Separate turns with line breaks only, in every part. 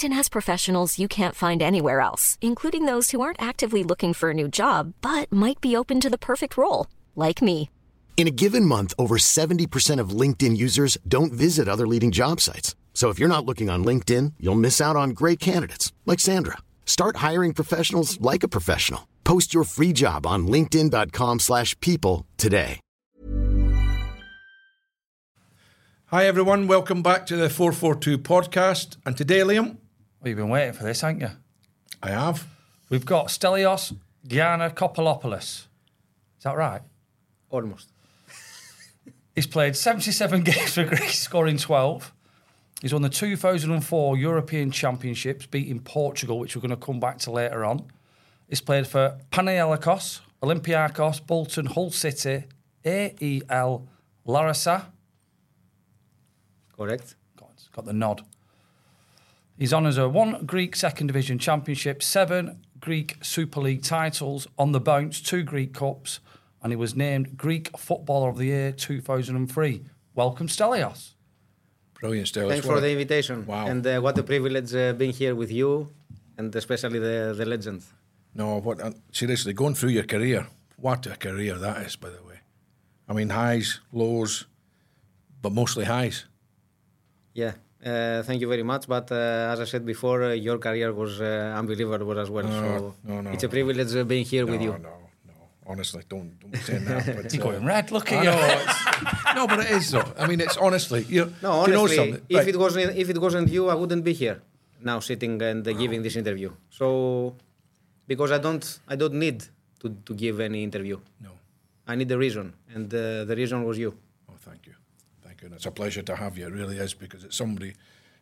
has professionals you can't find anywhere else, including those who aren't actively looking for a new job but might be open to the perfect role, like me.
In a given month, over 70% of LinkedIn users don't visit other leading job sites. So if you're not looking on LinkedIn, you'll miss out on great candidates like Sandra. Start hiring professionals like a professional. Post your free job on linkedin.com/people slash people today.
Hi everyone, welcome back to the 442 podcast. And today, Liam,
Well, you've been waiting for this, haven't you?
I have
We've got Stelios Giannakopoulos. Is that right?
Almost.
He's played 77 games for Greece, scoring 12. He's won the 2004 European Championships, beating Portugal, which we're going to come back to later on. He's played for Panathinaikos, Olympiacos, Bolton, Hull City, AEL, Larissa.
Correct.
Got, got the nod. He's on as a one Greek second division championship, seven Greek Super League titles, on the bounce, two Greek Cups, and he was named Greek Footballer of the Year 2003. Welcome, Stelios.
brilliant Stelios.
Thanks for the invitation.
Wow.
And uh, what a privilege uh, being here with you, and especially the, the legend.
No, what uh, seriously going through your career? What a career that is, by the way. I mean, highs, lows, but mostly highs.
Yeah. Uh, thank you very much. But uh, as I said before, uh, your career was uh, unbelievable as well. so
no, no,
it's a privilege uh, being here
no,
with you.
no, no. No, honestly, don't don't say that. But,
You're
uh,
going red, look at you.
no, but it is though. I mean, it's honestly. You,
No,
do you know
honestly,
something?
if
Right.
it wasn't if it wasn't you, I wouldn't be here now, sitting and uh, giving this interview. So, because I don't I don't need to, to give any interview.
no.
I need a reason, and uh, the reason was you.
Oh, thank you. Thank. And it's a pleasure to have you. It really is because it's somebody,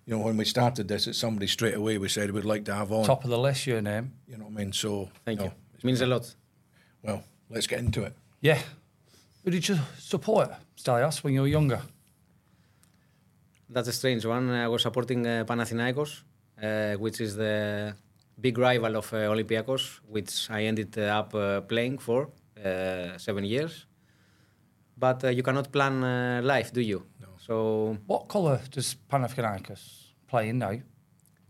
you know, when we started this, it's somebody straight away we said we'd like to have on.
Top of the list, your name.
You know what I mean? So,
Thank
no,
you. It means a lot.
Well, let's get into it.
Yeah. Who did you support, Stelios, when you were younger?
That's a strange one. I was supporting uh, Panathinaikos, uh, which is the big rival of uh, Olympiacos, which I ended up uh, playing for uh, seven years. But uh, you cannot plan uh, life, do you? No. So
What colour does Panathinaikos play in now?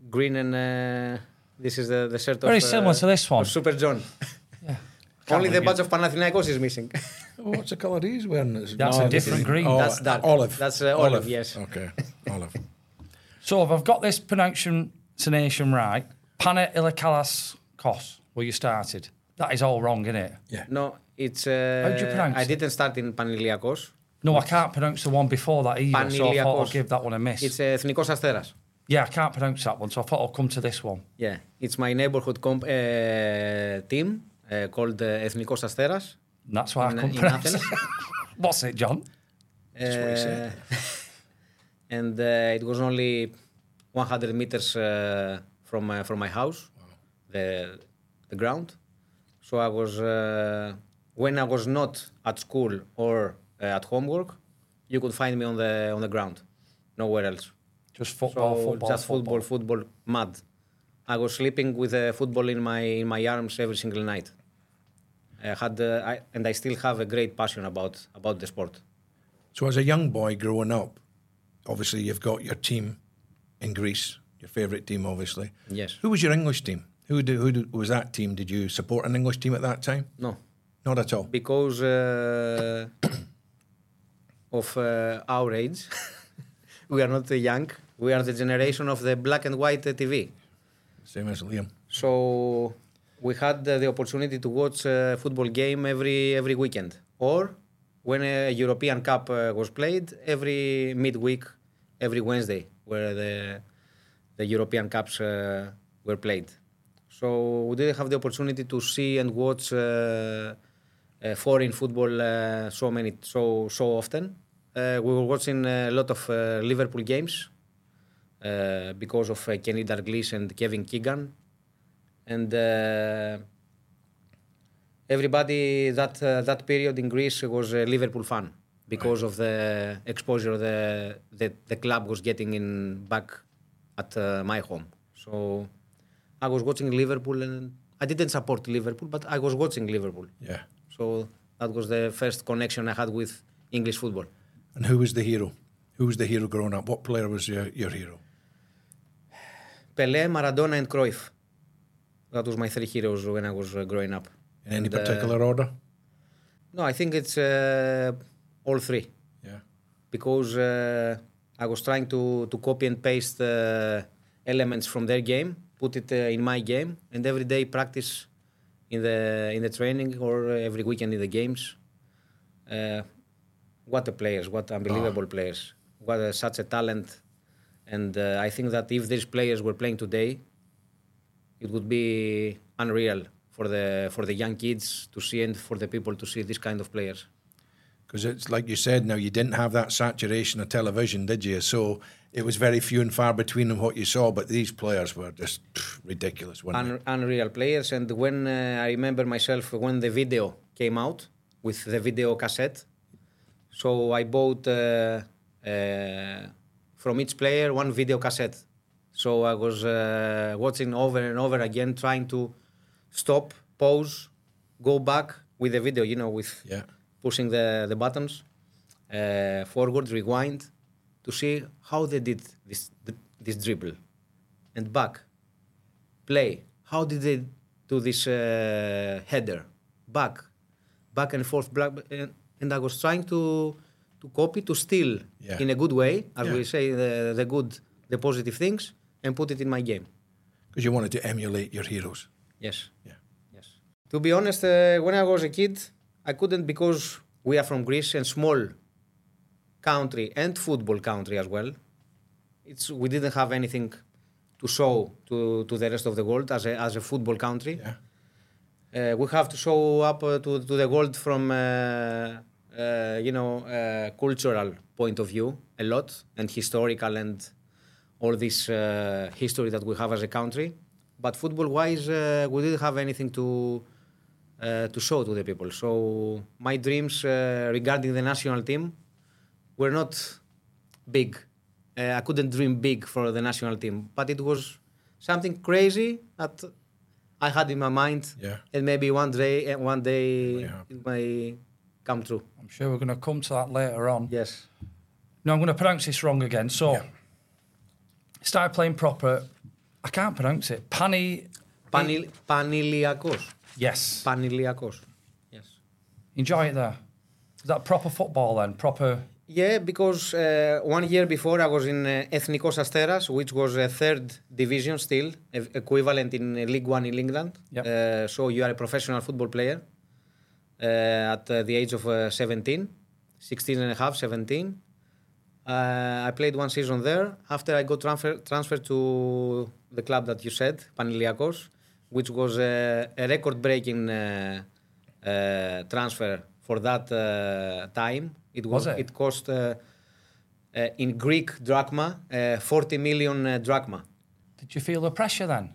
green and uh, this is the, the shirt
Very
of, uh,
similar to this one.
of Super John.
Yeah.
Only the
believe
badge of Panathinaikos is missing.
What's the colour he's wearing? It's-
That's a
this
different
is-
green.
Oh,
That's dark.
Olive.
That's, uh, olive, yes.
Okay, olive.
So if I've got this pronunciation right, Pana Ilikalas Kos, where you started. That is all wrong, isn't it?
Yeah.
no, it's. Uh,
How do you pronounce
I
it?
didn't start in Paniliakos.
No, I can't pronounce the one before that either, so I thought I'll give that one a miss.
It's uh, Ethnikos Asteras.
yeah, I can't pronounce that one, so I thought I'll come to this one.
Yeah, it's my neighborhood comp- uh, team uh, called uh, Ethnikos Asteras.
And that's why I
In-
couldn't pronounce it. What's it, John?
That's what he said.
Uh, and uh, it was only 100 meters uh, from my, from my house, the the ground. So I was uh, when I was not at school or uh, at homework, you could find me on the on the ground, nowhere else.
Just football,
so
football,
just football, football, mad. I was sleeping with a football in my in my arms every single night. I had uh, I, and I still have a great passion about about the sport.
So, as a young boy growing up, obviously you've got your team in Greece, your favourite team, obviously.
Yes.
Who was your English team? Who, did, who did, was that team? Did you support an English team at that time?
No,
Not at all.
because uh, of uh, our age. we are not young. We are the generation of the black and white uh, TV.
Same as Liam.
So we had uh, the opportunity to watch a football game every every weekend, or when a European Cup was played, every midweek, every Wednesday, where the the European Cups uh, were played. So we didn't have the opportunity to see and watch uh, uh, foreign football so many so so often. Uh, we were watching a lot of uh, Liverpool games uh, because of Kenny Dalglish and Kevin Keegan, and uh, everybody that uh, that period in Greece was a Liverpool fan because of the exposure the, the the club was getting in back at uh, my home. So I was watching Liverpool and I didn't support Liverpool, but I was watching Liverpool.
Yeah.
So that was the first connection I had with English football.
And who was the hero? Who was the hero growing up? What player was your, your hero?
Pelé, Maradona, and Cruyff. That was my three heroes when I was uh, growing up.
In any
And, uh,
particular order?
No, I think it's uh, all three
Yeah.
because uh, I was trying to, to copy and paste uh, elements from their game, put it uh, in my game, and every day practice in the in the training or every weekend in the games. What a players! What unbelievable players! What a, such a talent! And uh, I think that if these players were playing today, it would be unreal for the for the young kids to see and for the people to see this kind of players.
Because it's like you said, now you didn't have that saturation of television, did you? So it was very few and far between in what you saw, but these players were just pff, ridiculous, weren't
Un- unreal players. And when uh, I remember myself when the video came out with the video cassette, so I bought uh, uh, from each player one video cassette. So I was uh, watching over and over again, trying to stop, pause, go back with the video. You know, with?
Yeah.
pushing the, the buttons, uh, forward, rewind, to see how they did this this dribble, and back, play. How did they do this uh, header, back, back and forth, black, and, I was trying to to copy, to steal
Yeah.
in a good way, as
Yeah.
we say, the, the good, the positive things, and put it in my game.
Because you wanted to emulate your heroes.
Yes.
Yeah.
Yes. To be honest, uh, when I was a kid, I couldn't because we are from Greece and small country and football country as well. It's we didn't have anything to show to, to the rest of the world as a as a football country.
Yeah.
Uh, we have to show up uh, to, to the world from uh, you know uh, cultural point of view a lot and historical and all this uh, history that we have as a country. But football wise, uh, we didn't have anything to uh, to show to the people. So my dreams uh, regarding the national team were not big. Uh, I couldn't dream big for the national team, but it was something crazy that I had in my mind,
Yeah.
and maybe one day, one day it may come through.
I'm sure we're going to come to that later on.
Yes.
Now I'm going to pronounce this wrong again. So, yeah. start playing proper. I can't pronounce it. Pani.
Pani. Paniliakos.
Yes.
Paniliakos. Yes.
Enjoy it there. Is that proper football then? Proper.
Yeah, because uh, one year before I was in uh, Ethnikos Asteras, which was a third division still, equivalent in uh, League One in England.
Yep.
Uh, so you are a professional football player at uh, the age of uh, 17, 16 and a half, 17. Uh, I played one season there. After I got transfer, transferred to the club that you said, Paniliakos, which was a, a record-breaking uh, uh, transfer for that uh, time. It
Was it?
It cost uh, uh, in Greek drachma uh, 40 million uh, drachma.
Did you feel the pressure then?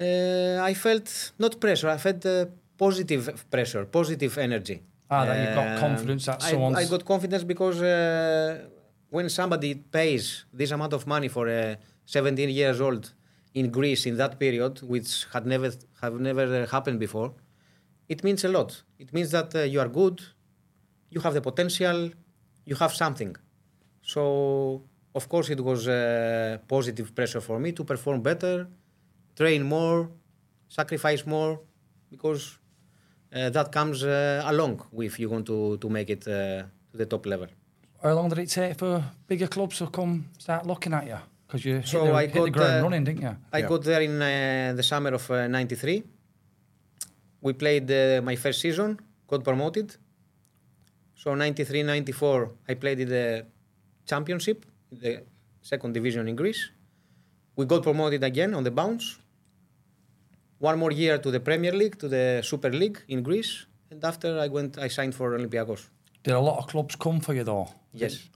Uh, I felt not pressure. I felt uh, positive pressure, positive energy.
Ah, that you've got
Um,
confidence that
I-
someone's-
I, got confidence because uh, when somebody pays this amount of money for a 17 years old in Greece in that period, which had never have never happened before, it means a lot. It means that uh, you are good, you have the potential, you have something. So of course it was uh, positive pressure for me to perform better, train more, sacrifice more, because uh, that comes uh, along if you want to to make it uh, to the top level.
How long did it take for bigger clubs to come start looking at you? Because you hit,
So
the,
I
hit the
got,
ground
uh,
running, didn't you?
I
Yeah.
got there in uh, the summer of uh, '93. We played uh, my first season, got promoted. So '93, '94, I played in the championship, the second division in Greece. We got promoted again on the bounce. One more year to the Premier League, to the Super League in Greece, and after I went, I signed for Olympiacos.
Did a lot of clubs come for you though?
Yes.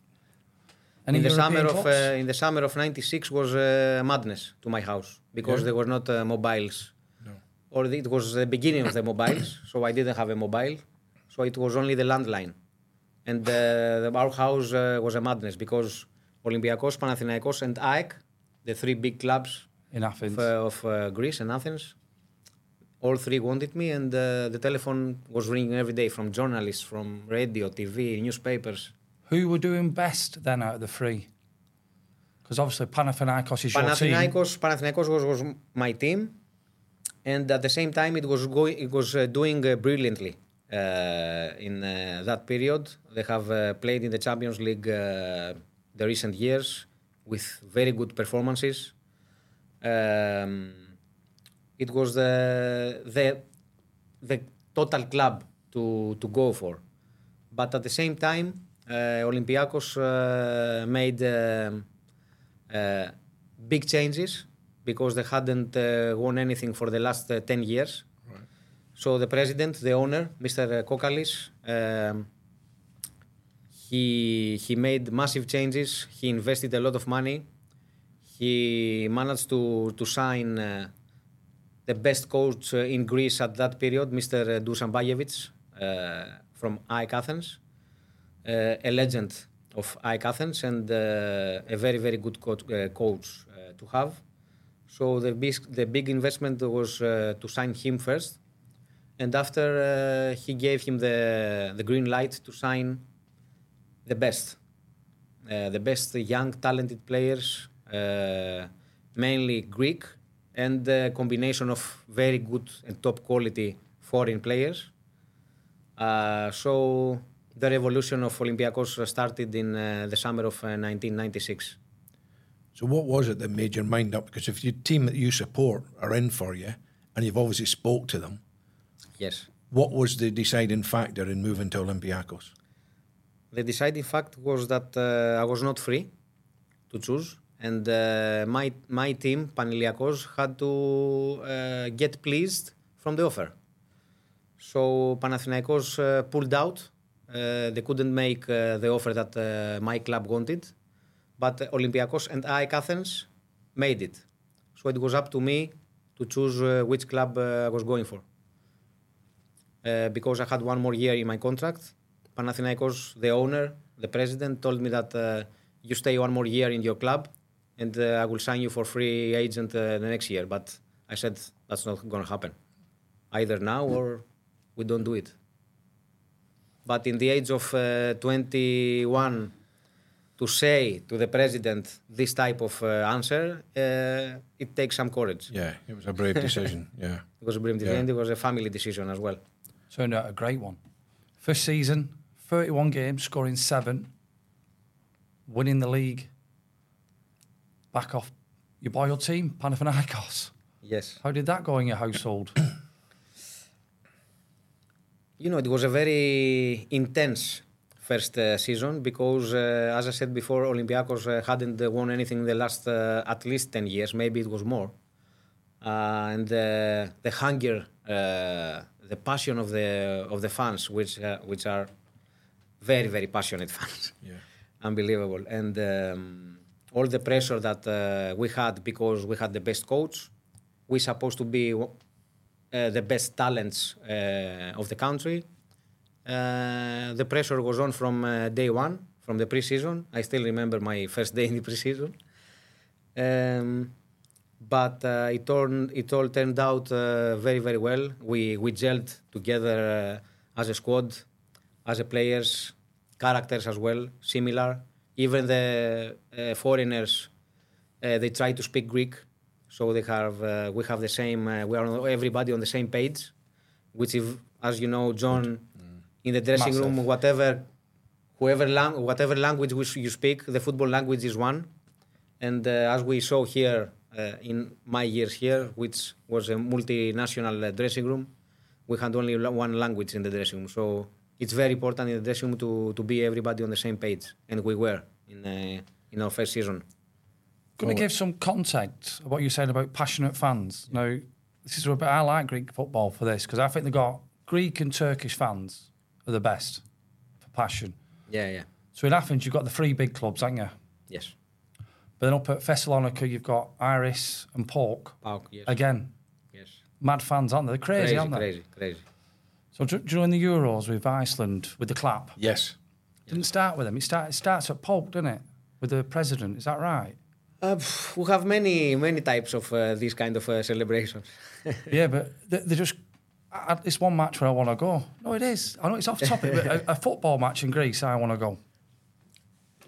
Any
in the
European
summer of uh, in the summer of '96 was uh, madness to my house because
Yeah.
there were not uh, mobiles, or the, it was the beginning of the mobiles, so I didn't have a mobile, so it was only the landline, and uh, the, our house uh, was a madness because Olympiacos, Panathinaikos, and AEK, the three big clubs
in Athens.
of, uh, of uh, Greece and Athens, all three wanted me, and uh, the telephone was ringing every day from journalists, from radio, TV, newspapers.
Who were doing best then out of the three? Because obviously Panathinaikos is your team.
Panathinaikos, Panathinaikos was, was my team, and at the same time it was going, it was uh, doing uh, brilliantly uh, in uh, that period. They have uh, played in the Champions League uh, the recent years with very good performances. Um, it was the the the total club to to go for, but at the same time, uh, Olympiacos uh, made. um uh, big changes because they hadn't uh, won anything for the last uh, 10 years. So the president, the owner, Mr. Kokkalis, um, he, he made massive changes. He invested a lot of money. He managed to, to sign uh, the best coach uh, in Greece at that period, Mr. Dusan Bajevic uh, from AEK Athens, uh, a legend of AEK Athens and uh, a very, very good coach, uh, coach uh, to have. So the big, the big investment was uh, to sign him first. And after uh, he gave him the, the green light to sign the best, uh, the best young talented players, uh, mainly Greek, and a combination of very good and top quality foreign players. Uh, so the revolution of Olympiacos started in uh, the summer of uh, 1996.
So what was it that made your mind up? Because if your team that you support are in for you, and you've obviously spoke to them,
Yes.
what was the deciding factor in moving to Olympiacos?
The deciding fact was that uh, I was not free to choose, and uh, my my team Paniliakos had to uh, get pleased from the offer. So Panathinaikos uh, pulled out. Uh, they couldn't make uh, the offer that uh, my club wanted, but Olympiacos and AEK Athens made it. So it was up to me to choose which club I was going for. Because I had one more year in my contract, Panathinaikos, the owner, the president, told me that you stay one more year in your club, and uh, I will sign you for free agent uh, the next year. But I said that's not going to happen, either now or we don't do it. But in the age of uh, 21, to say to the president this type of uh, answer, uh, it takes some courage.
Yeah, it was a brave decision. Yeah.
It was a brilliant
Yeah.
decision. It was a family decision as well.
Turned out a great one. First season, 31 games, scoring seven, winning the league. Back off your boy or team, Panathinaikos.
Yes.
How did that go in your household?
You know, it was a very intense first uh, season because, uh, as I said before, Olympiacos uh, hadn't uh, won anything in the last uh, at least 10 years, maybe it was more. Uh, and uh, the hunger, uh, the passion of the of the fans, which uh, which are very very passionate fans,
Yeah.
unbelievable, and um, all the pressure that uh, we had because we had the best coach, we supposed to be uh, the best talents uh, of the country. Uh, the pressure was on from uh, day one, from the preseason. I still remember my first day in the preseason. Um, but uh, it, turned, it all turned out uh, very, very well. We, we gelled together uh, as a squad, as a players, characters as well, similar. Even the uh, foreigners, uh, they try to speak Greek, so they have uh, we have the same. Uh, we are on, everybody on the same page, which is as you know, John, in the dressing
Massive.
room, whatever, whoever lang- whatever language which you speak, the football language is one. And uh, as we saw here uh, in my years here, which was a multinational dressing room, we had only one language in the dressing room. So it's very important in the dressing room to, to be everybody on the same page, and we were in uh, in our first season.
Going to give some context of what you said about passionate fans. Now, this is a bit. I like Greek football for this because I think they got Greek and Turkish fans are the best for passion.
Yeah, yeah,
So in Athens, you've got the three big clubs, haven't you?
yes.
But then up at Thessalonica, you've got Aris and PAOK.
PAOK, yes,
Again,
yes.
mad fans, aren't they? They're crazy,
Crazy,
aren't they?
crazy, crazy.
So do, do you know in the Euros with Iceland with the clap?
Yes.
Didn't start with them. It, start, it starts at PAOK, doesn't it? With the president. Is that right?
Uh, we have many many types of uh, these kind of uh, celebrations.
yeah, but they, they just. I, I- it's one match where I want to go. No, it is. I know it's off topic, but a, a football match in Greece, I want to go.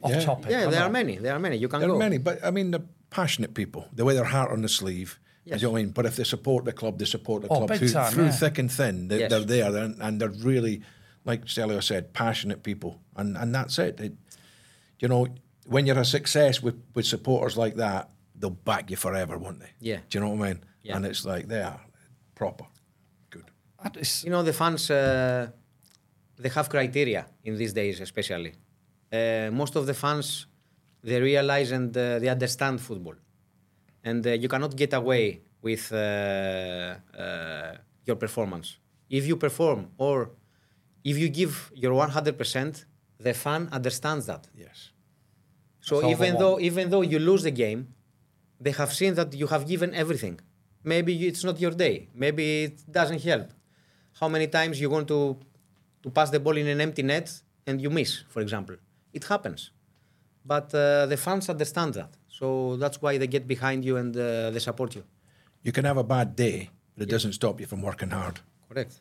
Off
Yeah.
topic.
yeah, there
know.
are many. There are many. You can
There
go.
There are many, but I mean, the passionate people, they wear their heart on the sleeve.
Yes.
You know what I mean? But if they support the club, they support the
Oh,
club
big
through,
time,
through
yeah.
thick and thin. They,
Yes.
They're there, and, and they're really, like Stelios said, passionate people, and and that's it. It- You know, when you're a success with with supporters like that, they'll back you forever, won't they?
Yeah.
Do you know what I mean?
Yeah.
And it's like they are proper, good.
I just-
You know, the fans uh, they have criteria in these days, especially. Uh, most of the fans they realize and uh, they understand football, and uh, you cannot get away with uh, uh, your performance. If you perform or if you give your 100%, the fan understands that.
Yes.
So
That's
even though even though you lose the game, they have seen that you have given everything. Maybe it's not your day. Maybe it doesn't help. How many times you want to to pass the ball in an empty net and you miss, for example? It happens. But uh, the fans understand that. So that's why they get behind you and uh, they support you.
You can have a bad day, but it doesn't stop you from working hard.
Correct.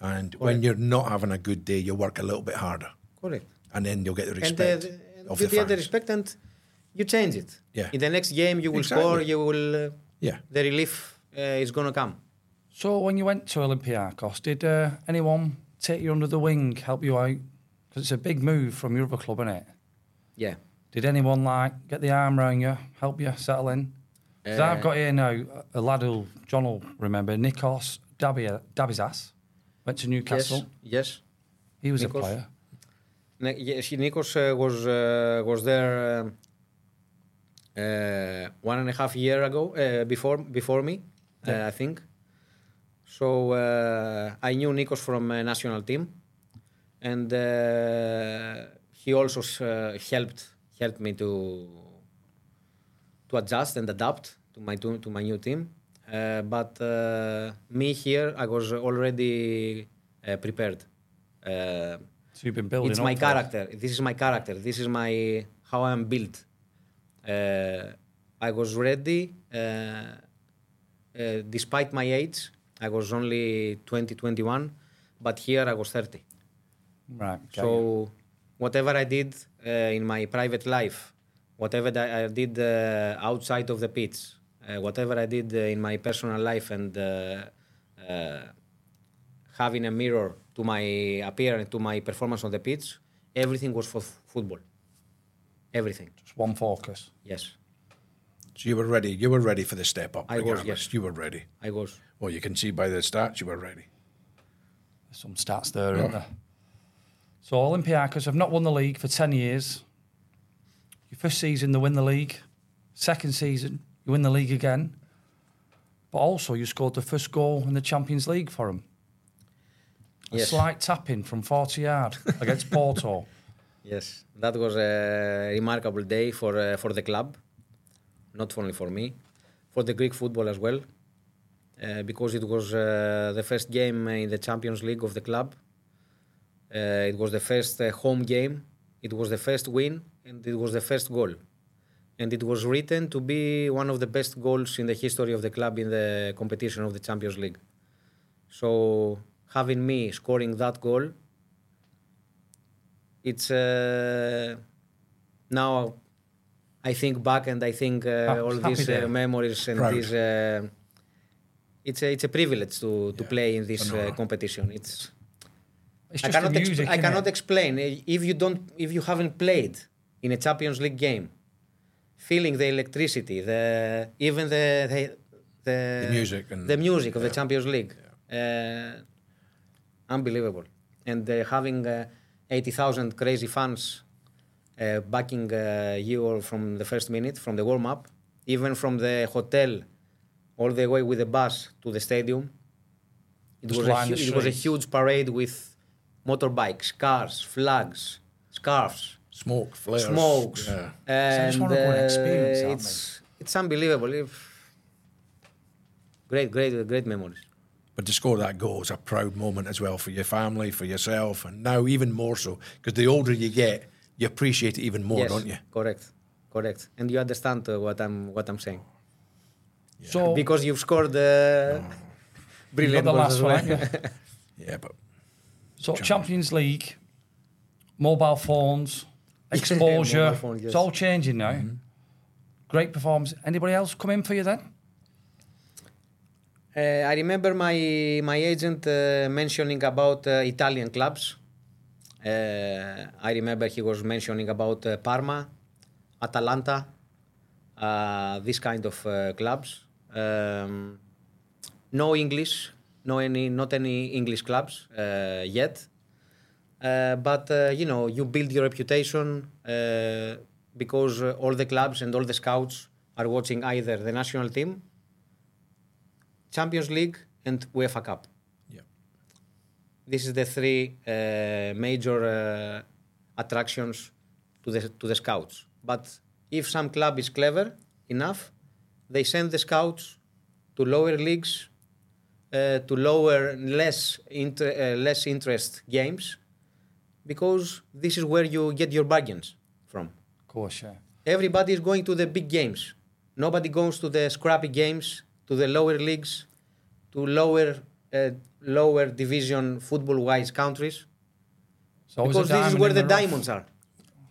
And when you're not having a good day, you work a little bit harder,
Correct.
and then you'll get the
And, uh,
respect
the- and
of
you
the
get the respect and you change it.
Yeah.
In the next game, you will
Exactly.
score. You will. Uh,
Yeah.
The relief uh, is gonna come.
So when you went to Olympiacos, did uh, anyone take you under the wing, help you out? Because it's a big move from your other club, isn't it?
Yeah.
Did anyone like get the arm around you, help you settle in?
Uh,
I've got here now a lad who John will remember, Nikos Dabizas, went to Newcastle.
Yes. Yes.
He was
Nikos.
a player.
Ne- yes, Nikos uh, was uh, was there um, uh, one and a half year ago uh, before before me, uh, I think. So uh, I knew Nikos from uh, national team, and uh, he also uh, helped helped me to to adjust and adapt to my to, to my new team. Uh, but uh, me here, I was already uh, prepared. Uh,
So you've been building
it's my character. This is my character. This is my how I'm built. Uh, I was ready, uh, despite my age. I was only 20, 21, but here I was 30.
Right. you.
So whatever I did uh, in my private life, whatever that I did uh, outside of the pitch, uh, whatever I did uh, in my personal life, and uh, uh, having a mirror to my appearance, to my performance on the pitch, everything was for f- football. Everything.
Just one focus.
Yes,
So you were ready. You were ready for the step up.
I was, yes.
You were ready.
I was.
Well, you can see by the stats you were ready.
There's some stats there, isn't there? So Olympiacos have not won the league for 10 years. Your first season, they win the league. Second season, you win the league again. But also, you scored the first goal in the Champions League for them. A
Yes.
slight tapping from 40 yard against Porto.
Yes, that was a remarkable day for uh, for the club, not only for me, for the Greek football as well, uh, because it was uh, the first game in the Champions League of the club. Uh, it was the first uh, home game. It was the first win, and it was the first goal. And it was written to be one of the best goals in the history of the club in the competition of the Champions League. So having me scoring that goal it's uh, now I think back and I think uh, all these uh, memories and
Proud.
these uh, it's a, it's a privilege to, to play in this uh, competition. It's
It's
I cannot
the
exp- I
innit?
cannot explain if you don't if you haven't played in a Champions League game, feeling the electricity, the even the the the,
The music and-
the music of the Champions League, uh, unbelievable, and uh, having uh, eighty thousand crazy fans uh, backing uh, you all from the first minute, from the warm up, even from the hotel, all the way with the bus to the stadium. It
Just
was, a,
line the
hu- it was a huge parade with motorbikes, cars, flags, scarves,
Smoke, flares.
smokes,
Yeah.
and
just wanna go and experience that,
uh, it's it's unbelievable. If, great, great, great memories.
But to score that goal is a proud moment as well for your family, for yourself, and now even more so because the older you get, you appreciate it even more,
yes,
don't you?
correct, correct, and you understand uh, what I'm what I'm saying
So
because you've scored uh,
you got
brilliant
the
goals
last
as
one.
well.
haven't?
Yeah, but
So Champions League, mobile phones, exposure.
Mobile phone, yes.
It's all changing now. Great performance. Anybody else come in for you then?
Uh, I remember my my agent uh, mentioning about uh, Italian clubs. Uh, I remember he was mentioning about uh, Parma, Atalanta, uh, this kind of uh, clubs. Um, no English, no any, not any English clubs uh, yet. Uh, but uh, you know, you build your reputation uh, because uh, all the clubs and all the scouts are watching either the national team Champions League and UEFA Cup.
yeah,
This is the three uh, major attractions to the to the scouts. But if some club is clever enough, they send the scouts to lower leagues, to lower less inter- uh, less interest games, because this is where you get your bargains from.
Of course, yeah.
Everybody is going to the big games. Nobody goes to the scrappy games, to the lower leagues, to lower uh, lower division football-wise countries,
It's always a
because this is where
in
the diamonds are.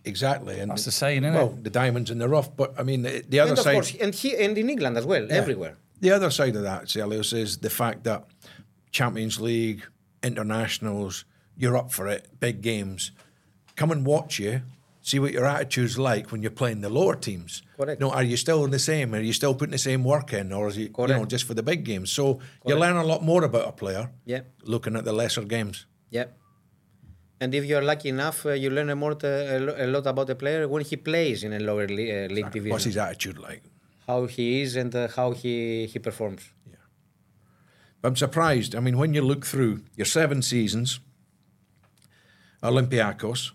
exactly. And
That's the saying, isn't
well,
it?
the diamonds in the rough. But I mean, the, the other
And of
side.
course, and he and in England as well, everywhere.
The other side of that, Stelios, is the fact that Champions League, internationals, you're up for it, big games. Come and watch you, see what your attitude's like when you're playing the lower teams.
Correct.
No, are you still in the same? Are you still putting the same work in, or is it you know just for the big games? So you learn a lot more about a player.
Yeah.
Looking at the lesser games.
Yeah. And if you're lucky enough, uh, you learn more to, a, lo- a lot about the player when he plays in a lower le- uh, league division.
What's his attitude like?
How he is and uh, how he, he performs. Yeah.
I'm surprised. I mean, when you look through your seven seasons, Olympiacos,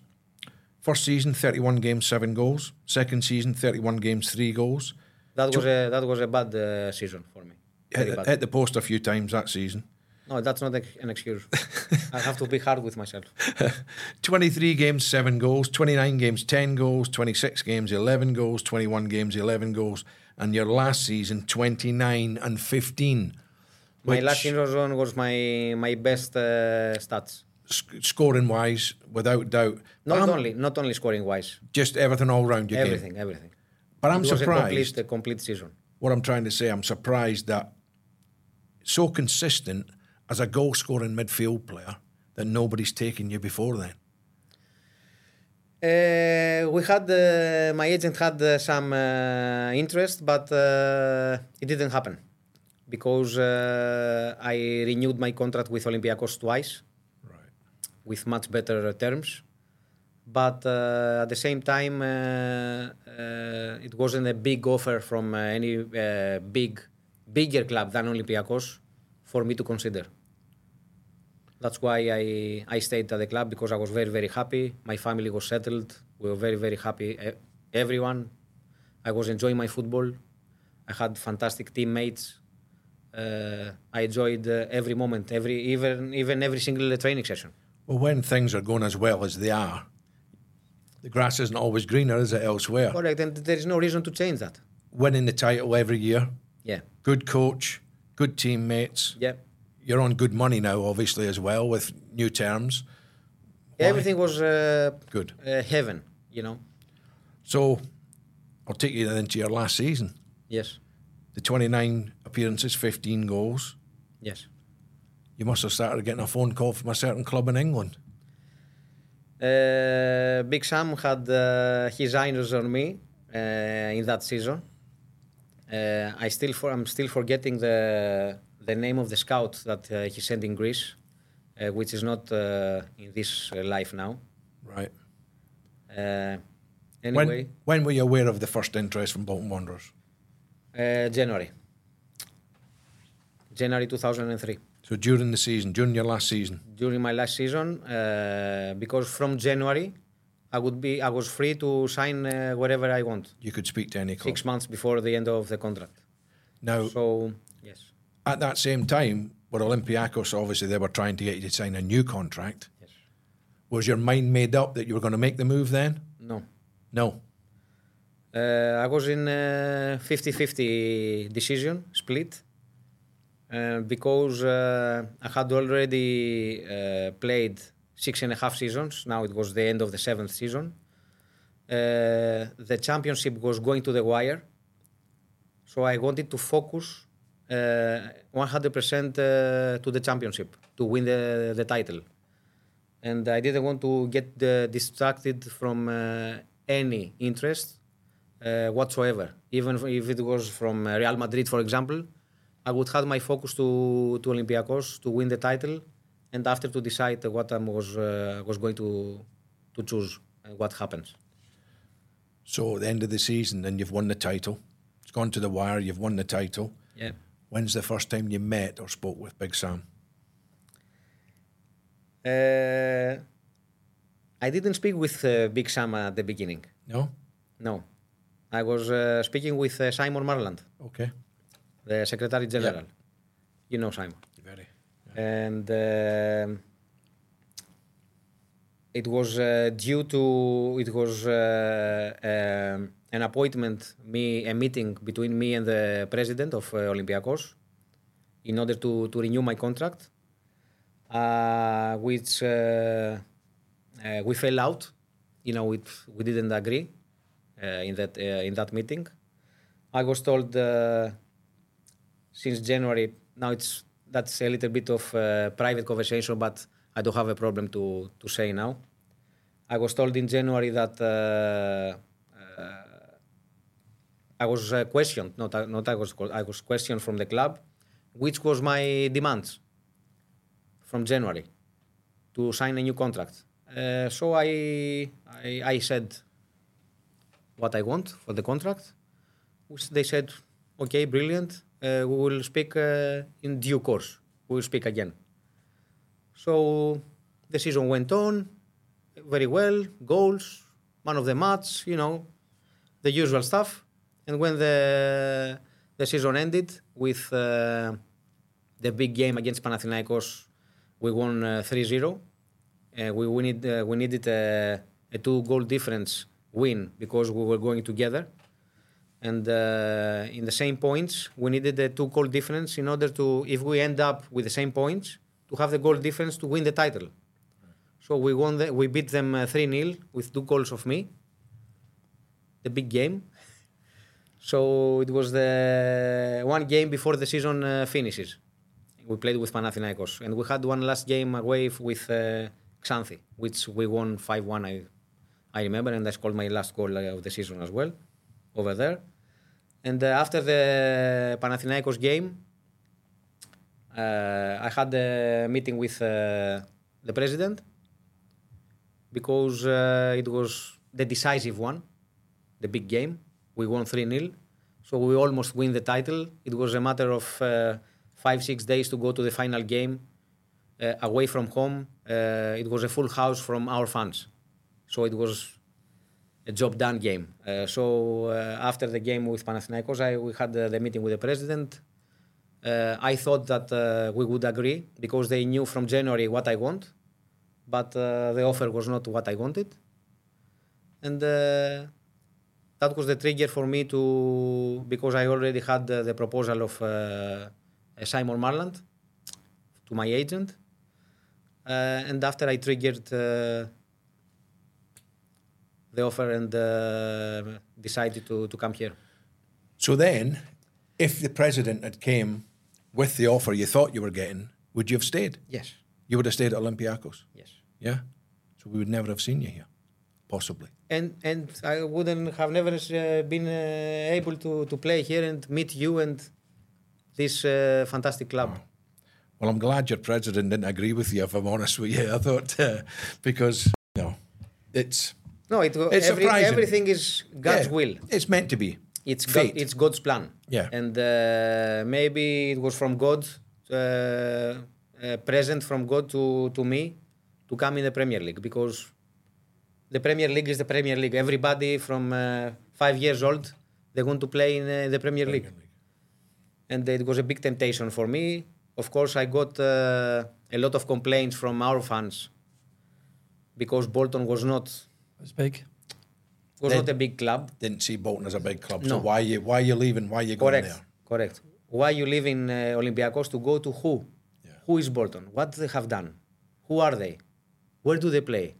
first season 31 games, seven goals. Second season 31 games, three goals.
That was a that was a bad uh, season for me.
Hit, hit the post a few times that season.
No, that's not an excuse. I have to be hard with myself.
23 games, seven goals. 29 games, 10 goals. 26 games, 11 goals. 21 games, 11 goals. And your last season, 29 and 15.
My last season was my my best uh, stats.
sc- scoring wise, without doubt.
Not
I'm-
only not only scoring wise,
Just everything all round your game.
everything, everything.
But I'm
it
surprised.
a complete, a complete season.
what I'm trying to say, I'm surprised that so consistent as a goal scoring midfield player that nobody's taken you before then.
Uh, we had uh, my agent had uh, some uh, interest, but uh, it didn't happen because uh, I renewed my contract with Olympiacos twice
Right.
with much better terms. But uh, at the same time, it wasn't a big offer from any uh, big, bigger club than Olympiacos for me to consider. That's why I, I stayed at the club because I was very, very happy. My family was settled. We were very, very happy. Everyone. I was enjoying my football. I had fantastic teammates. Uh, I enjoyed uh, every moment, every even even every single training session.
Well, when things are going as well as they are, the grass isn't always greener, is it, elsewhere?
Correct, and there is no reason to change that.
Winning the title every year,
Yeah,
good coach, good teammates.
yeah.
You're on good money now, obviously, as well, with new terms. Why?
Everything was uh,
Good.
uh, heaven, you know.
So I'll take you then to your last season.
Yes,
The 29 appearances, 15 goals.
Yes.
You must have started getting a phone call from a certain club in England.
Uh, Big Sam had uh, his eyes on me uh, in that season. Uh, I still for, I'm still forgetting the the name of the scout that uh, he sent in Greece, uh, which is not uh, in this uh, life now.
Right.
Uh, anyway,
When, when were you aware of the first interest from Bolton Wanderers?
uh, January. January 2003.
So during the season, during your last season.
During my last season, uh, because from January, I would be I was free to sign uh, wherever I want.
You could speak to any club.
Six months before the end of the contract.
Now,
So
at that same time, where Olympiacos obviously they were trying to get you to sign a new contract.
Yes.
Was your mind made up that you were going to make the move then?
no.
No.
Uh, I was in a 50-50 decision split uh, because uh, I had already uh, played six and a half seasons. Now it was the end of the seventh season. Uh, the championship was going to the wire, so I wanted to focus uh, 100% uh, to the championship to win the, the title. And I didn't want to get uh, distracted from uh, any interest uh, whatsoever. Even if it was from uh, Real Madrid, for example, I would have my focus to, to Olympiacos to win the title, and after to decide what I was uh, was going to to choose and what happens.
So at the end of the season, then you've won the title. It's gone to the wire. You've won the title.
Yeah.
When's the first time you met or spoke with Big Sam?
Uh, I didn't speak with uh, Big Sam at the beginning.
No.
No, I was uh, speaking with uh, Simon Marland,
Okay.
the Secretary General. You know Simon.
Very.
and um it was uh, due to it was uh, um, an appointment me a meeting between me and the president of uh, Olympiacos in order to, to renew my contract uh, which uh, uh, we fell out you know it, we didn't agree uh, in that uh, in that meeting I was told since January. Now it's that's a little bit of uh, private conversation, but I don't have a problem to to say now. I was told in January that I was uh, questioned. Not not I was I was questioned from the club, which was my demands from January to sign a new contract. Uh, so I, I I said what I want for the contract which they said, okay, brilliant. Uh, we will speak uh, in due course. We will speak again. So the season went on very well, goals, man of the match, you know, the usual stuff. And when the the season ended with uh, the big game against Panathinaikos, we won uh, 3-0. Uh, we, we, need, uh, we needed a, a two goal difference win because we were going together. And uh, in the same points we needed a two goal difference in order to if we end up with the same points to have the goal difference to win the title. So we won the, we beat them uh, 3-0 with two goals of me. The big game so it was the one game before the season uh, finishes we played with Panathinaikos and we had one last game away with uh, Xanthi which we won 5-1 I, I remember and I scored my last goal uh, of the season as well over there. And uh, after the Panathinaikos game, uh, I had a meeting with uh, the president because uh, it was the decisive one, the big game. We won 3 0. So we almost win the title. It was a matter of uh, five, six days to go to the final game uh, away from home. Uh, it was a full house from our fans. So it was a job done game. Uh, so uh, after the game with Panathinaikos, I, we had the meeting with the president. Uh, I thought that we would agree because they knew from January what I want, but the offer was not what I wanted, and that was the trigger for me to because I already had uh, the proposal of uh, Simon Marland to my agent, uh, and after I triggered. Uh, the offer and uh, decided to, to come here.
So then, if the president had came with the offer you thought you were getting, would you have stayed?
Yes.
You would have stayed at Olympiacos.
Yes.
Yeah. So we would never have seen you here, possibly.
And and I wouldn't have never uh, been uh, able to, to play here and meet you and this uh, fantastic club.
Well, I'm glad your president didn't agree with you. If I'm honest with you, I thought uh, because you know it's
No, it,
It's
every,
surprising.
everything is God's
yeah,
will.
It's meant to be.
It's God, it's God's plan.
Yeah.
And uh, maybe it was from God, uh, uh, present from God to, to me to come in the Premier League because the Premier League is the Premier League. Everybody from uh, five years old they want to play in uh, the Premier League. And it was a big temptation for me. Of course, I got uh, a lot of complaints from our fans because Bolton was not
It's big.
was
They-
not a big club.
Didn't see Bolton as a big club. So
No.
why you why you leaving? Why are you going
Correct.
there?
Correct. Why are you leaving in uh, Olympiacos to go to who? Who is Bolton? What they have done? Who are they? Where do they play?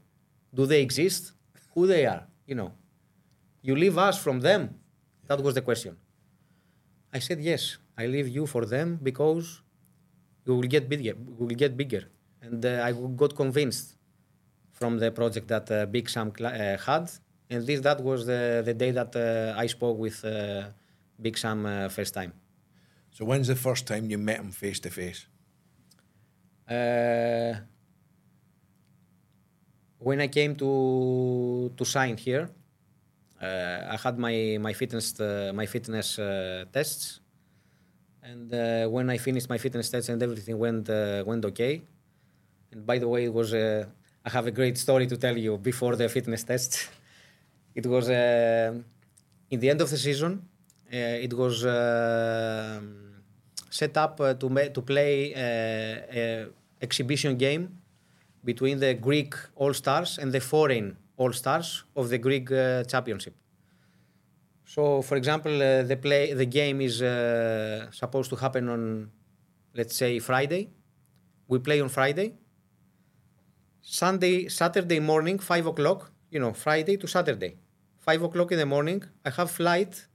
Do they exist? Who they are? You know. You leave us from them. That was the question. I said yes. I leave you for them because you will get bigger. We will get bigger. And uh, I got convinced from the project that uh, Big Sam uh, had. And this that was the, the day that uh, I spoke with uh, Big Sam uh, first time.
So when's the first time you met him face to face?
When I came to to sign here, uh, I had my my fitness uh, my fitness uh, tests, and uh, when I finished my fitness tests and everything went uh, went okay. And by the way, it was uh, I have a great story to tell you before the fitness test. It was in the end of the season. It was. Set up to ma- to play exhibition game between the Greek All Stars and the foreign All Stars of the Greek uh, Championship. So, for example, uh, the play the game is uh, supposed to happen on, let's say, Friday. We play on Friday. Sunday, Saturday morning, five o'clock. You know, Friday to Saturday, five o'clock in the morning. I have flight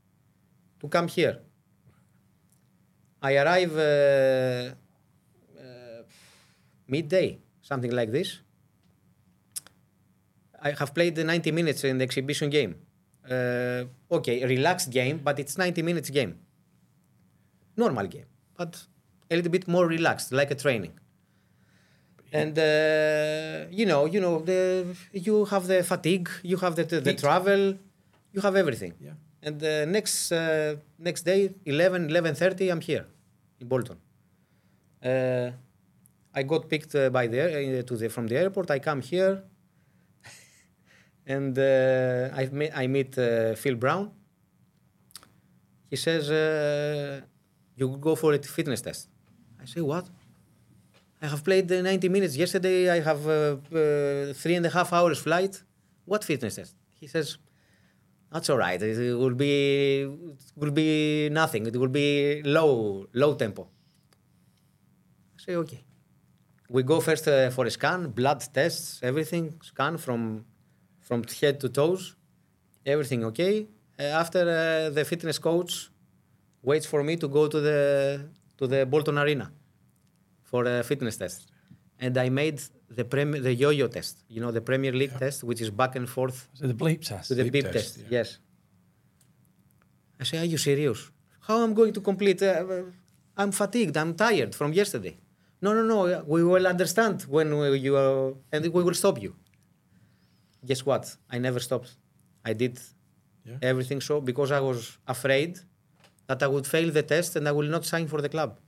to come here. I arrive uh, uh, midday, something like this. I have played the 90 minutes in the exhibition game. Uh, okay, a relaxed game, but it's 90 minutes game. Normal game, but a little bit more relaxed, like a training. And uh, you know, you know, the you have the fatigue, you have the the, the travel, you have everything.
Yeah.
And the next uh, next day, 11, 11.30, I'm here in Bolton. Uh, I got picked uh, by the, uh, to the from the airport. I come here, and uh, I meet, I meet uh, Phil Brown. He says, uh, "You go for a fitness test." I say, "What?" I have played uh, 90 minutes yesterday. I have uh, three and a half hours flight. What fitness test? He says, "That's all right. It will be it will be nothing. It will be low low tempo." I say, "Okay." We go first uh, for a scan, blood tests, everything, scan from from head to toes, everything okay. Uh, after uh, the fitness coach waits for me to go to the to the Bolton Arena for a fitness test, and I made the prem- the yo-yo test. You know the Premier League test, which is back and forth
So the bleep test.
to the
Bleep
beep
test,
test.
yeah.
Yes. I say, are you serious? How am I going to complete? Uh, I'm fatigued. I'm tired from yesterday. No, no, no. We will understand when we- you are, and we will stop you. Guess what? I never stopped. I did
Yeah.
everything so because I was afraid that I would fail the test and I will not sign for the club.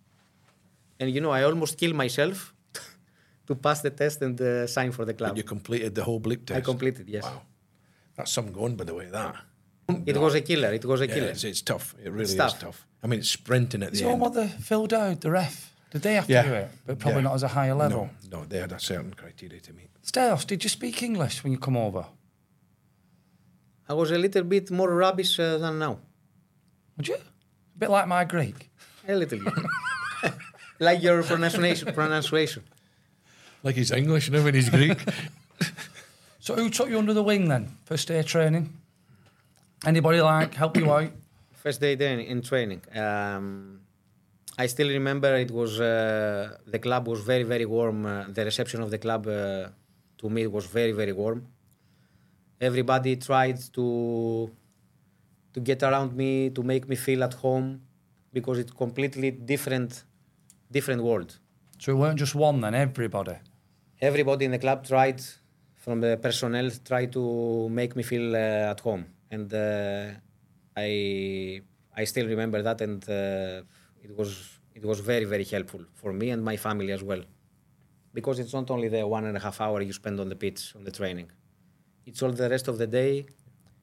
And you know, I almost killed myself to pass the test and uh, sign for the club.
But you completed the whole bleep test.
I completed, yes.
Wow. That's some going, by the way, that.
It was a killer. It was a
Yeah,
killer.
it's, it's tough. It really
It's
is
tough.
tough. I mean, it's sprinting at
Is
the
it all
end.
what the Phil Dowd, the ref? Did they have to
Yeah.
do it? But probably
Yeah.
not as a higher level.
No, no, they had a certain criteria to meet.
Stelios, did you speak English when you come over?
I was a little bit more rubbish uh, than now.
Would you? A bit like my Greek.
A little bit. like your pronunciation. pronunciation.
Like he's English now and he's Greek.
So who took you under the wing then? First day of training? Anybody like help you out?
First day there in training. Um, I still remember it was uh, the club was very very warm. Uh, the reception of the club uh, to me was very very warm. Everybody tried to to get around me to make me feel at home because it's completely different different world.
So it weren't just one then, everybody.
Everybody in the club tried from the personnel tried to make me feel uh, at home and uh, I I still remember that and uh, it was it was very very helpful for me and my family as well because it's not only the one and a half hour you spend on the pitch on the training it's all the rest of the day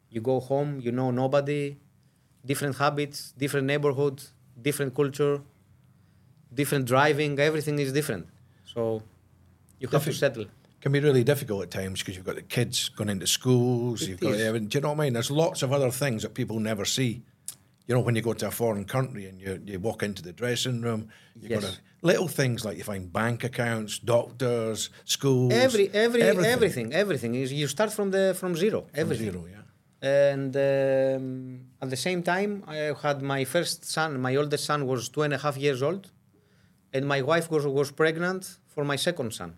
you go home you know nobody different habits different neighborhood different culture different driving everything is different so you have to settle
Can be really difficult at times because you've got the kids going into schools.
It
you've got
is.
everything. Do you know what I mean? There's lots of other things that people never see. You know, when you go to a foreign country and you you walk into the dressing room, you've got
Yes.
a, little things like you find bank accounts, doctors, schools,
every every
everything,
everything everything, is you start from the from zero
From zero, yeah.
and um, at the same time i had my first son my oldest son was two and a half years old and my wife was was pregnant for my second son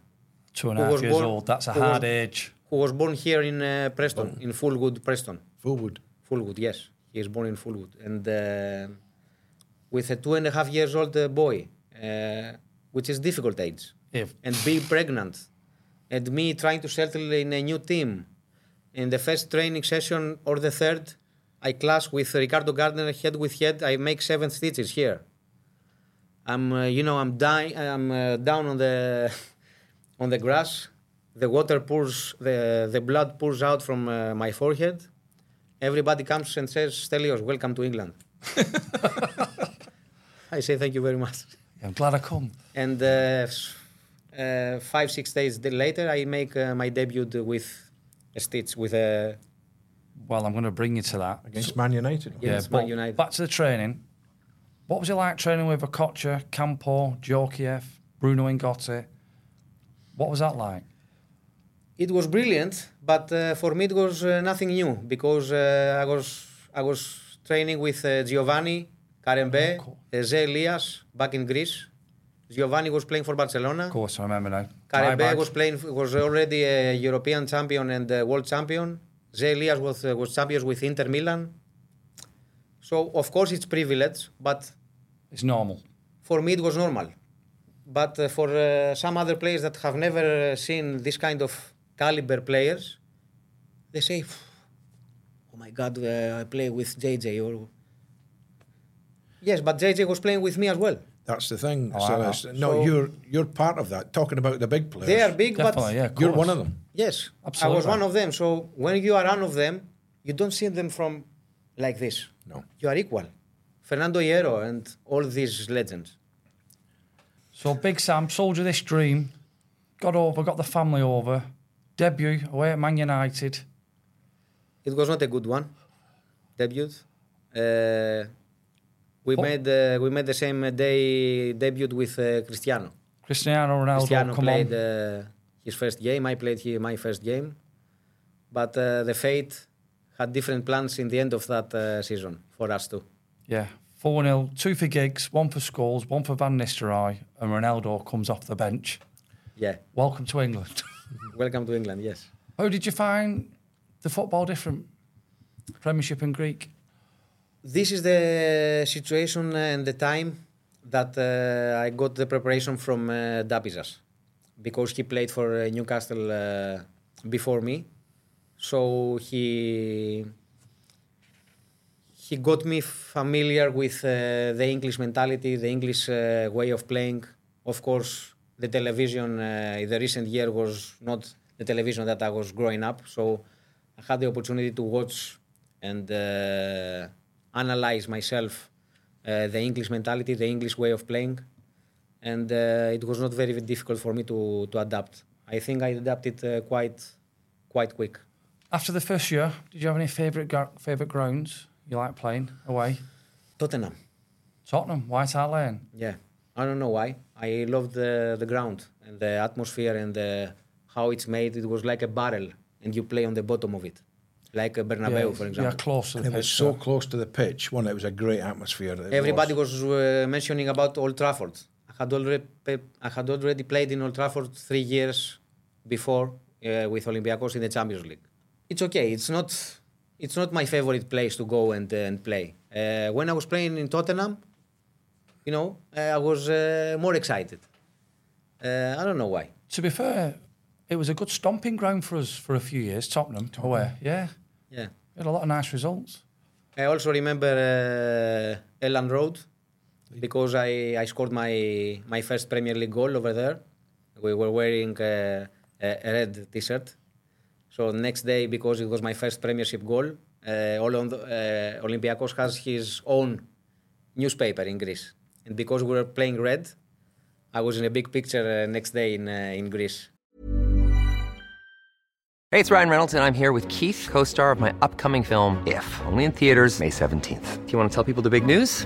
Two and
Who
a half
was
years
born-
old. That's a
who was-
hard age.
who was born here in uh, preston in Fulwood preston
Fulwood.
Fulwood yes he is born in Fulwood and uh, with a two and a half years old uh, boy uh, which is difficult age. And be pregnant and me trying to settle in a new team. In the first training session or the third i clash with ricardo gardner head with head. I make seven stitches here. I'm uh, you know i'm dying i'm uh, down on the on the grass. The water pours the the blood pours out from uh, my forehead everybody comes and says stelios welcome to england i say thank you very much
I'm glad I come.
and uh, uh, five six days later i make uh, my debut with a stitch with a
Well, I'm going to bring you to that.
against Man United.
Yeah. Man United.
Back to the training. What was it like training with Okocha, Campo, Djorkaeff, Bruno N'Gotty? What was that like?
it was brilliant but uh, for me it was uh, nothing new because uh, i was i was training with uh, giovanni Karembeu
Oh, cool.
Ze elias back in greece giovanni was playing for barcelona
Of course, I remember now. Karembeu
was playing was already a european champion and a world champion Ze elias was, uh, was champions with inter milan so of course it's privilege but
It's normal.
for me it was normal. But uh, for uh, some other players that have never uh, seen this kind of caliber players, they say, "Oh my God, uh, I play with JJ." Or yes, but JJ was playing with me as well.
That's the thing.
Oh,
so
I know.
it's- no,
So-
you're you're part of that. Talking about the big players.
They are big,
Definitely,
but
yeah.
You're one of them.
yes, Absolutely. I was one of them. So when you are one of them, you don't see them from like this.
No.
You are equal. Fernando Hierro and all these legends.
So Big Sam, sold you this dream, got over, got the family over, debut away at Man United.
It was not a good one. Debut. Uh, we
Oh.
made uh, we made the same day debut with uh, Cristiano.
Cristiano Ronaldo,
Cristiano played uh, his first game. I played here my first game, but uh, the fate had different plans in the end of that uh, season for us too.
Yeah, 4 0, two for Giggs, one for Scholes, one for Van Nistelrooy, and Ronaldo comes off the bench.
Yeah.
Welcome to England.
Welcome to England. Yes.
How did you find the football different? Premiership and Greek?
This is the situation and the time that uh, I got the preparation from uh, Dabizas because he played for uh, Newcastle uh, before me. So he he got me familiar with uh, the English mentality, the English uh, way of playing. Of course, the television uh, in the recent year was not the television that I was growing up. So I had the opportunity to watch and uh, analyze myself uh, the English mentality, the English way of playing, and uh, it was not very difficult for me to to adapt. I think I adapted uh, quite quite quick.
After the first year, did you have any favourite gr- favourite grounds you like playing away?
Tottenham,
Tottenham, White Hart Lane.
yeah, I don't know why. I loved the the ground and the atmosphere and the, how it's made. It was like a barrel, and you play on the bottom of it. like a Bernabeu,
yeah,
for
Yeah,
example.
close to
And
the
it was so
yeah.
close to the pitch. One, it was a great atmosphere.
Everybody
was.
was uh, mentioning about Old Trafford. I had already I had already played in Old Trafford three years before uh, with Olympiacos in the Champions League. It's okay. It's not it's not my favorite place to go and uh, and play. Uh, when I was playing in Tottenham, you know, uh, I was uh, more excited. Uh, I don't know why.
To be fair, it was a good stomping ground for us for a few years, Tottenham, away. Yeah.
Yeah.
We had a lot of nice results.
I also remember uh, Elland Road because I, I scored my, my first Premier League goal over there. We were wearing uh, a, red T-shirt. So next day, because it was my first Premiership goal, uh, Olymp- uh, Olympiacos has his own newspaper in Greece, and because we were playing red, I was in a big picture uh, next day in uh, in Greece.
Hey, it's Ryan Reynolds, and I'm here with Keith, co star of my upcoming film, If, only in theaters, May 17th. Do you want to tell people the big news?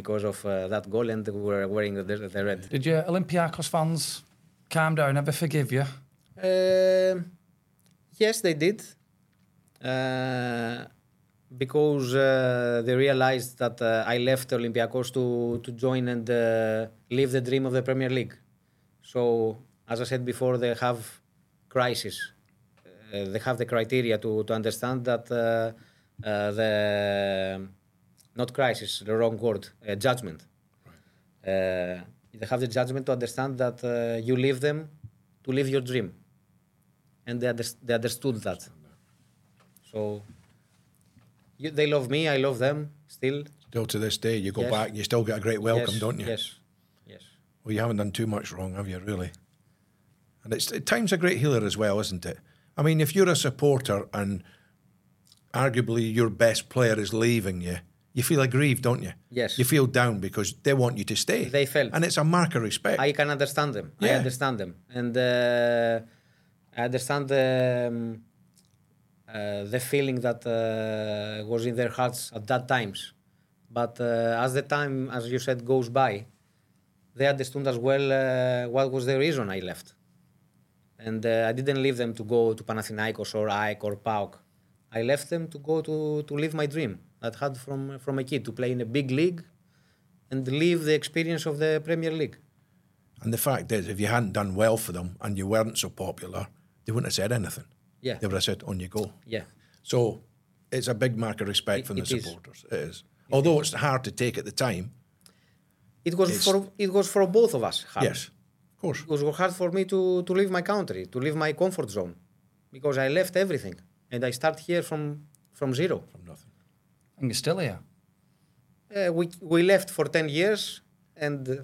Because of uh, that goal, and we were wearing the, the red.
Did your Olympiacos fans calm down, ever forgive you?
Um yes, they did. Uh, because uh, they realized that uh, I left Olympiacos to, to join and uh, live the dream of the Premier League. So, as I said before, they have crisis. Uh, they have the criteria to, to understand that uh, uh, the not crisis, the wrong word, uh, judgment. Uh, they have the judgment to understand that uh, you leave them to live your dream, and they, under- they understood that. So you, they love me, I love them still.
Still to this day, you go
Yes.
back, you still get a great welcome,
Yes,
don't you?
Yes, yes.
Well, you haven't done too much wrong, have you, really? And it's time's a great healer as well, isn't it? I mean, if you're a supporter and arguably your best player is leaving you, you feel aggrieved, don't you?
Yes.
You feel down because they want you to stay.
They felt.
And it's a mark of respect.
I can understand them. I understand them, and uh, I understand the um, uh, the feeling that uh, was in their hearts at that times. But uh, as the time, as you said, goes by, they understood as well uh, what was the reason I left. And uh, I didn't leave them to go to Panathinaikos or AEK or PAOK. I left them to go to, to live my dream that had from, from a kid to play in a big league and live the experience of the Premier League.
and the fact is, if you hadn't done well for them and you weren't so popular, they wouldn't have said anything.
Yeah.
They would have said, on you go.
Yeah.
So it's a big mark of respect
It-
from the
it is.
supporters. It is. Although it's hard to take at the time.
It was for it was for both of us. Hard.
Yes, of course.
It was hard for me to, to leave my country, to leave my comfort zone, because I left everything and I start here from from zero.
From nothing.
And you're still here.
Uh, we we left for ten years and uh,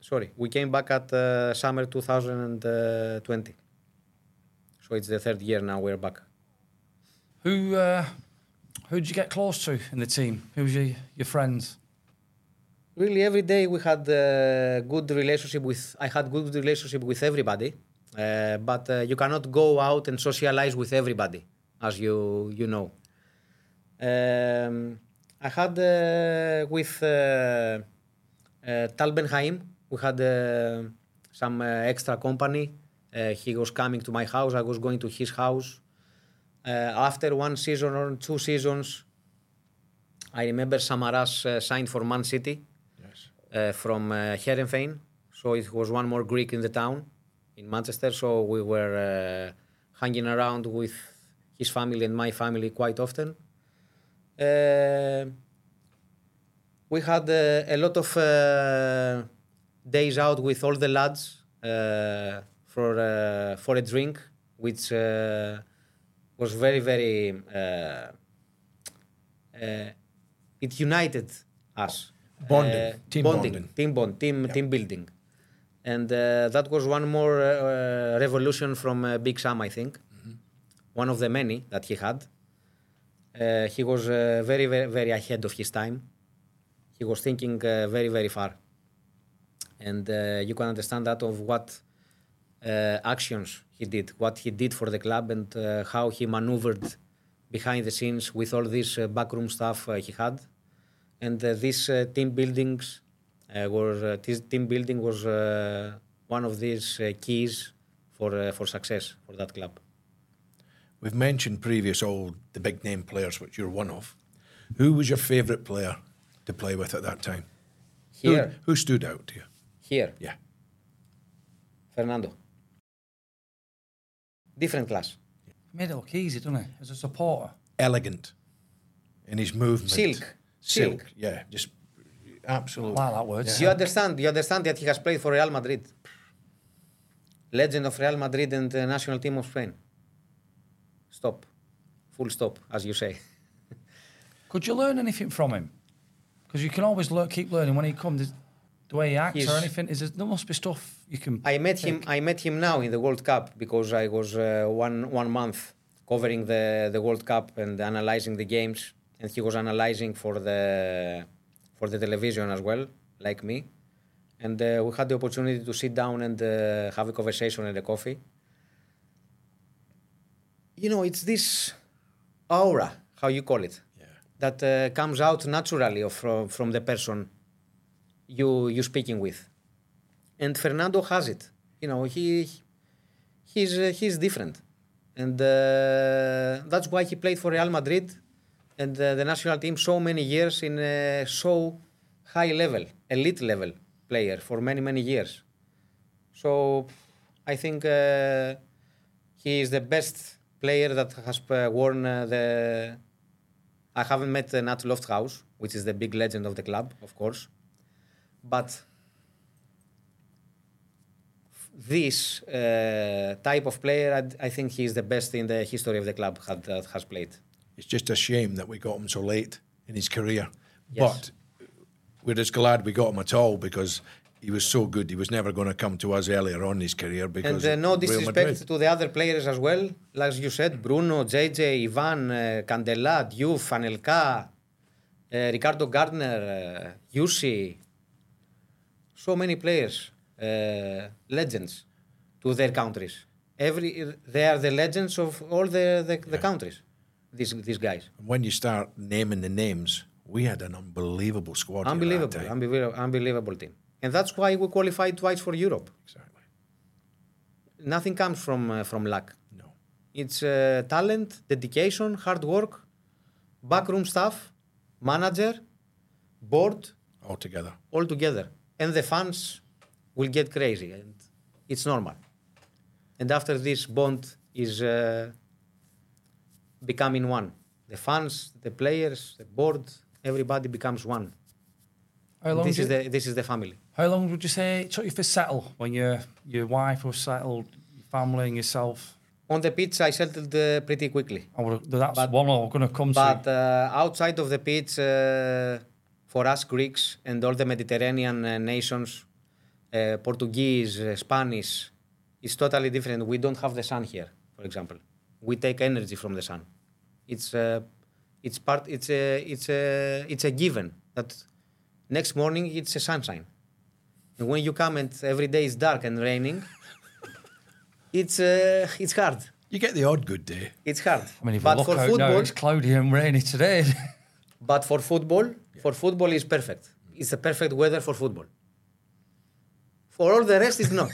sorry, we came back at uh, summer 2020. So it's the third year now we're back.
Who uh, who did you get close to in the team? Who was your, your friends?
really every day we had a good relationship with i had good relationship with everybody uh, but uh, you cannot go out and socialize with everybody as you you know um, i had uh, with uh, uh, tal ben haim we had uh, some uh, extra company uh, he was coming to my house i was going to his house uh, after one season or two seasons I remember Samaras signed for Man City uh, from uh, Heerenveen. So it was one more Greek in the town in Manchester. So we were uh, hanging around with his family and my family quite often. Uh, we had uh, a lot of uh, days out with all the lads uh, for uh, for a drink, which uh, was very very. It united us.
Bonding, team
bonding,
bonding.
team bond, team team building, and uh, that was one more uh, revolution from uh, Big Sam, I think, one of the many that he had. Uh, he was uh, very, very, very ahead of his time. He was thinking uh, very, very far, and uh, you can understand that of what uh, actions he did, what he did for the club, and uh, how he maneuvered behind the scenes with all this backroom stuff he had, and this team buildings uh, this team building was one of these keys for for success for that club.
We've mentioned previous all the big name players, which you're one of. Who was your favourite player to play with at that time? Who-
Here,
Who, stood out to you?
here,
Yeah.
Fernando. Different class.
Made it look easy, doesn't it? As a supporter.
Elegant in his movement.
Silk.
Silk.
Silk.
Yeah. Just absolute.
Wow, that word.
You understand? You understand that he has played for Real Madrid. Legend of Real Madrid and the national team of Spain. Stop. Full stop, as you say.
Could you learn anything from him? Because you can always learn, keep learning when he comes. The way he acts or anything, is there, there must be stuff you can.
I met him. I met him now in the World Cup because I was uh, one one month covering the the World Cup and analyzing the games, and he was analyzing for the for the television as well, like me. And uh, we had the opportunity to sit down and uh, have a conversation and a coffee. You know, it's this aura, how you call it, that uh, comes out naturally from from the person you you speaking with and Fernando has it. You know, he he's uh, he's different, and uh, that's why he played for Real Madrid and uh, the national team so many years in a so high level, elite level player for many many years. So I think uh, he is the best player that has uh, worn uh, the. I haven't met uh, Nat Lofthouse, which is the big legend of the club, of course, but this uh, type of player, I, I think he is the best in the history of the club had, that has played.
It's just a shame that we got him so late in his career.
Yes.
But we're just glad we got him at all because he was so good. He was never going to come to us earlier on in his career because
And uh, no disrespect to the other players as well, like you said, Bruno, JJ, Ivan, uh, Candela, Diouf, Anelka, uh, Ricardo Gardner, uh, Jussi. So many players, uh, legends to their countries. Every they are the legends of all the, the, the countries. These these guys.
When you start naming the names, we had an unbelievable squad. here at that
Unbelievable, unbelievable, unbelievable team. And that's why we qualified twice for Europe.
Exactly.
Nothing comes from uh, from luck.
No.
It's uh, talent, dedication, hard work, backroom staff, manager, board,
All together.
all together. And the fans will get crazy, and it's normal. And after this bond is uh, becoming one. The fans, the players, the board, everybody becomes one.
How long,
This
did-
is the this is the family.
How long would you say it took you to settle when your your wife was settled, your family and yourself?
On the pitch, I settled uh, pretty quickly.
Would, that's
But-
one I'm going to come
But
to.
uh, outside of the pitch, uh, for us Greeks and all the Mediterranean uh, nations, uh, Portuguese, uh, Spanish, it's totally different. We don't have the sun here, for example. We take energy from the sun. It's uh, it's part. It's a it's a it's a given that next morning it's a sunshine, when you come and every day is dark and raining, it's uh, it's hard.
You get the odd good day.
It's hard.
I mean, if
but
you
for
look out
football,
now, it's cloudy and rainy today.
But for football, for football is perfect. It's the perfect weather for football. For all the rest, it's not.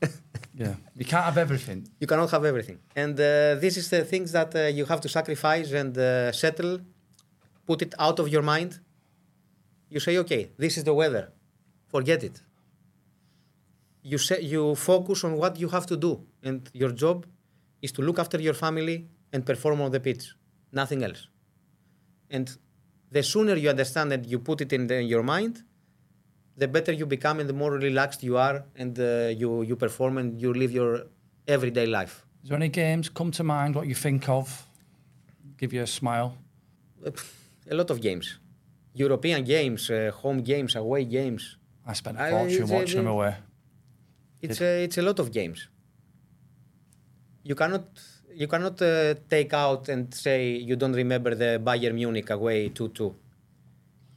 yeah, you can't have everything.
you cannot have everything. And uh, this is the things that uh, you have to sacrifice and uh, settle, put it out of your mind. You say, okay, this is the weather. Forget it. You say, you focus on what you have to do, and your job is to look after your family and perform on the pitch. Nothing else. And the sooner you understand and you put it in, the, in your mind, the better you become and the more relaxed you are and uh, you you perform and you live your everyday life.
Is there any games come to mind what you think of? Give you a smile.
A lot of games, European games, uh, home games, away games.
I spent
I-
a fortune
a-
watching them away.
It's a, it's a lot of games. You cannot you cannot uh, take out and say you don't remember the Bayern Munich away two two.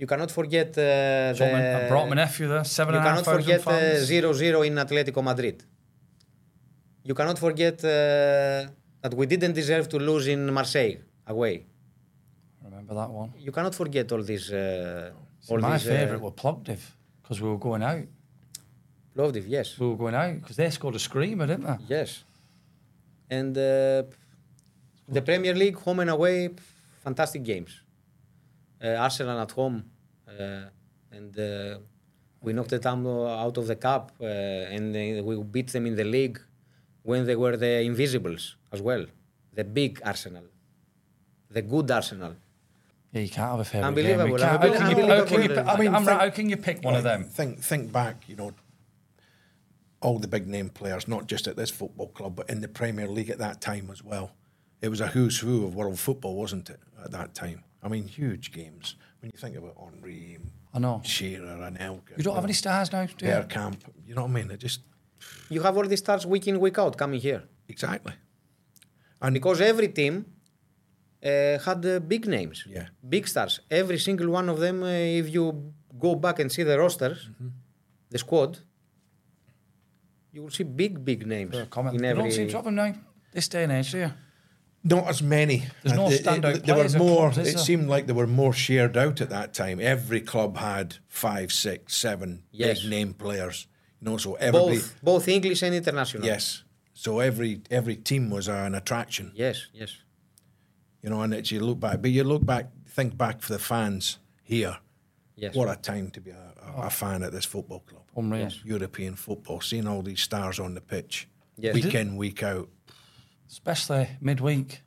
You cannot forget uh,
So I brought my nephew there, seven
You cannot forget uh,
fans.
zero zero in Atletico Madrid. You cannot forget uh, that we didn't deserve to lose in Marseille away.
Remember that one?
You cannot forget all these. Uh, all
My
these,
favourite
Uh,
were Plovdiv because we were going out.
Plovdiv, yes.
We were going out because they scored a screamer, didn't they?
Yes. And uh, the Premier League, home and away, fantastic games. Uh, Arsenal at home, uh, and uh, we knocked them out of the cup, uh, and uh, we beat them in the league when they were the Invisibles as well. The big Arsenal, the good Arsenal.
Yeah, you can't have a favourite
Unbelievable,
game. You how can you- how can you- I mean,
I mean,
I'm right, how can you pick one of them?
Think think back, you know, all the big name players, not just at this football club, but in the Premier League at that time as well. It was a who's who of world football, wasn't it, at that time? I mean, huge games. When you think about Henry,
I know.
Shearer, Anelka.
You don't have any stars now, do you?
Bergkamp, you know what I mean? It just,
You have all these stars week in, week out coming here.
exactly.
And because every team uh, had uh, big names,
Yeah.
big stars. Every single one of them, uh, if you go back and see the rosters,
Mm-hmm.
the squad, you will see big, big names
For a comment.
in
You don't seem to have them now, this day and age, do you?
Not as many.
There's no
Uh, it- it-
standout
There were more.
clubs,
it seemed like there were more shared out at that time. Every club had five, six, seven
Yes.
big name players. You know, so everybody.
both, both English and international.
Yes. So every every team was an attraction.
Yes, yes.
You know, and it's you look back, but you look back, think back for the fans here.
Yes.
What a time to be a, a, a fan at this football club.
Unreal.
European football, seeing all these stars on the pitch,
Yes.
week in, week out.
Especially midweek.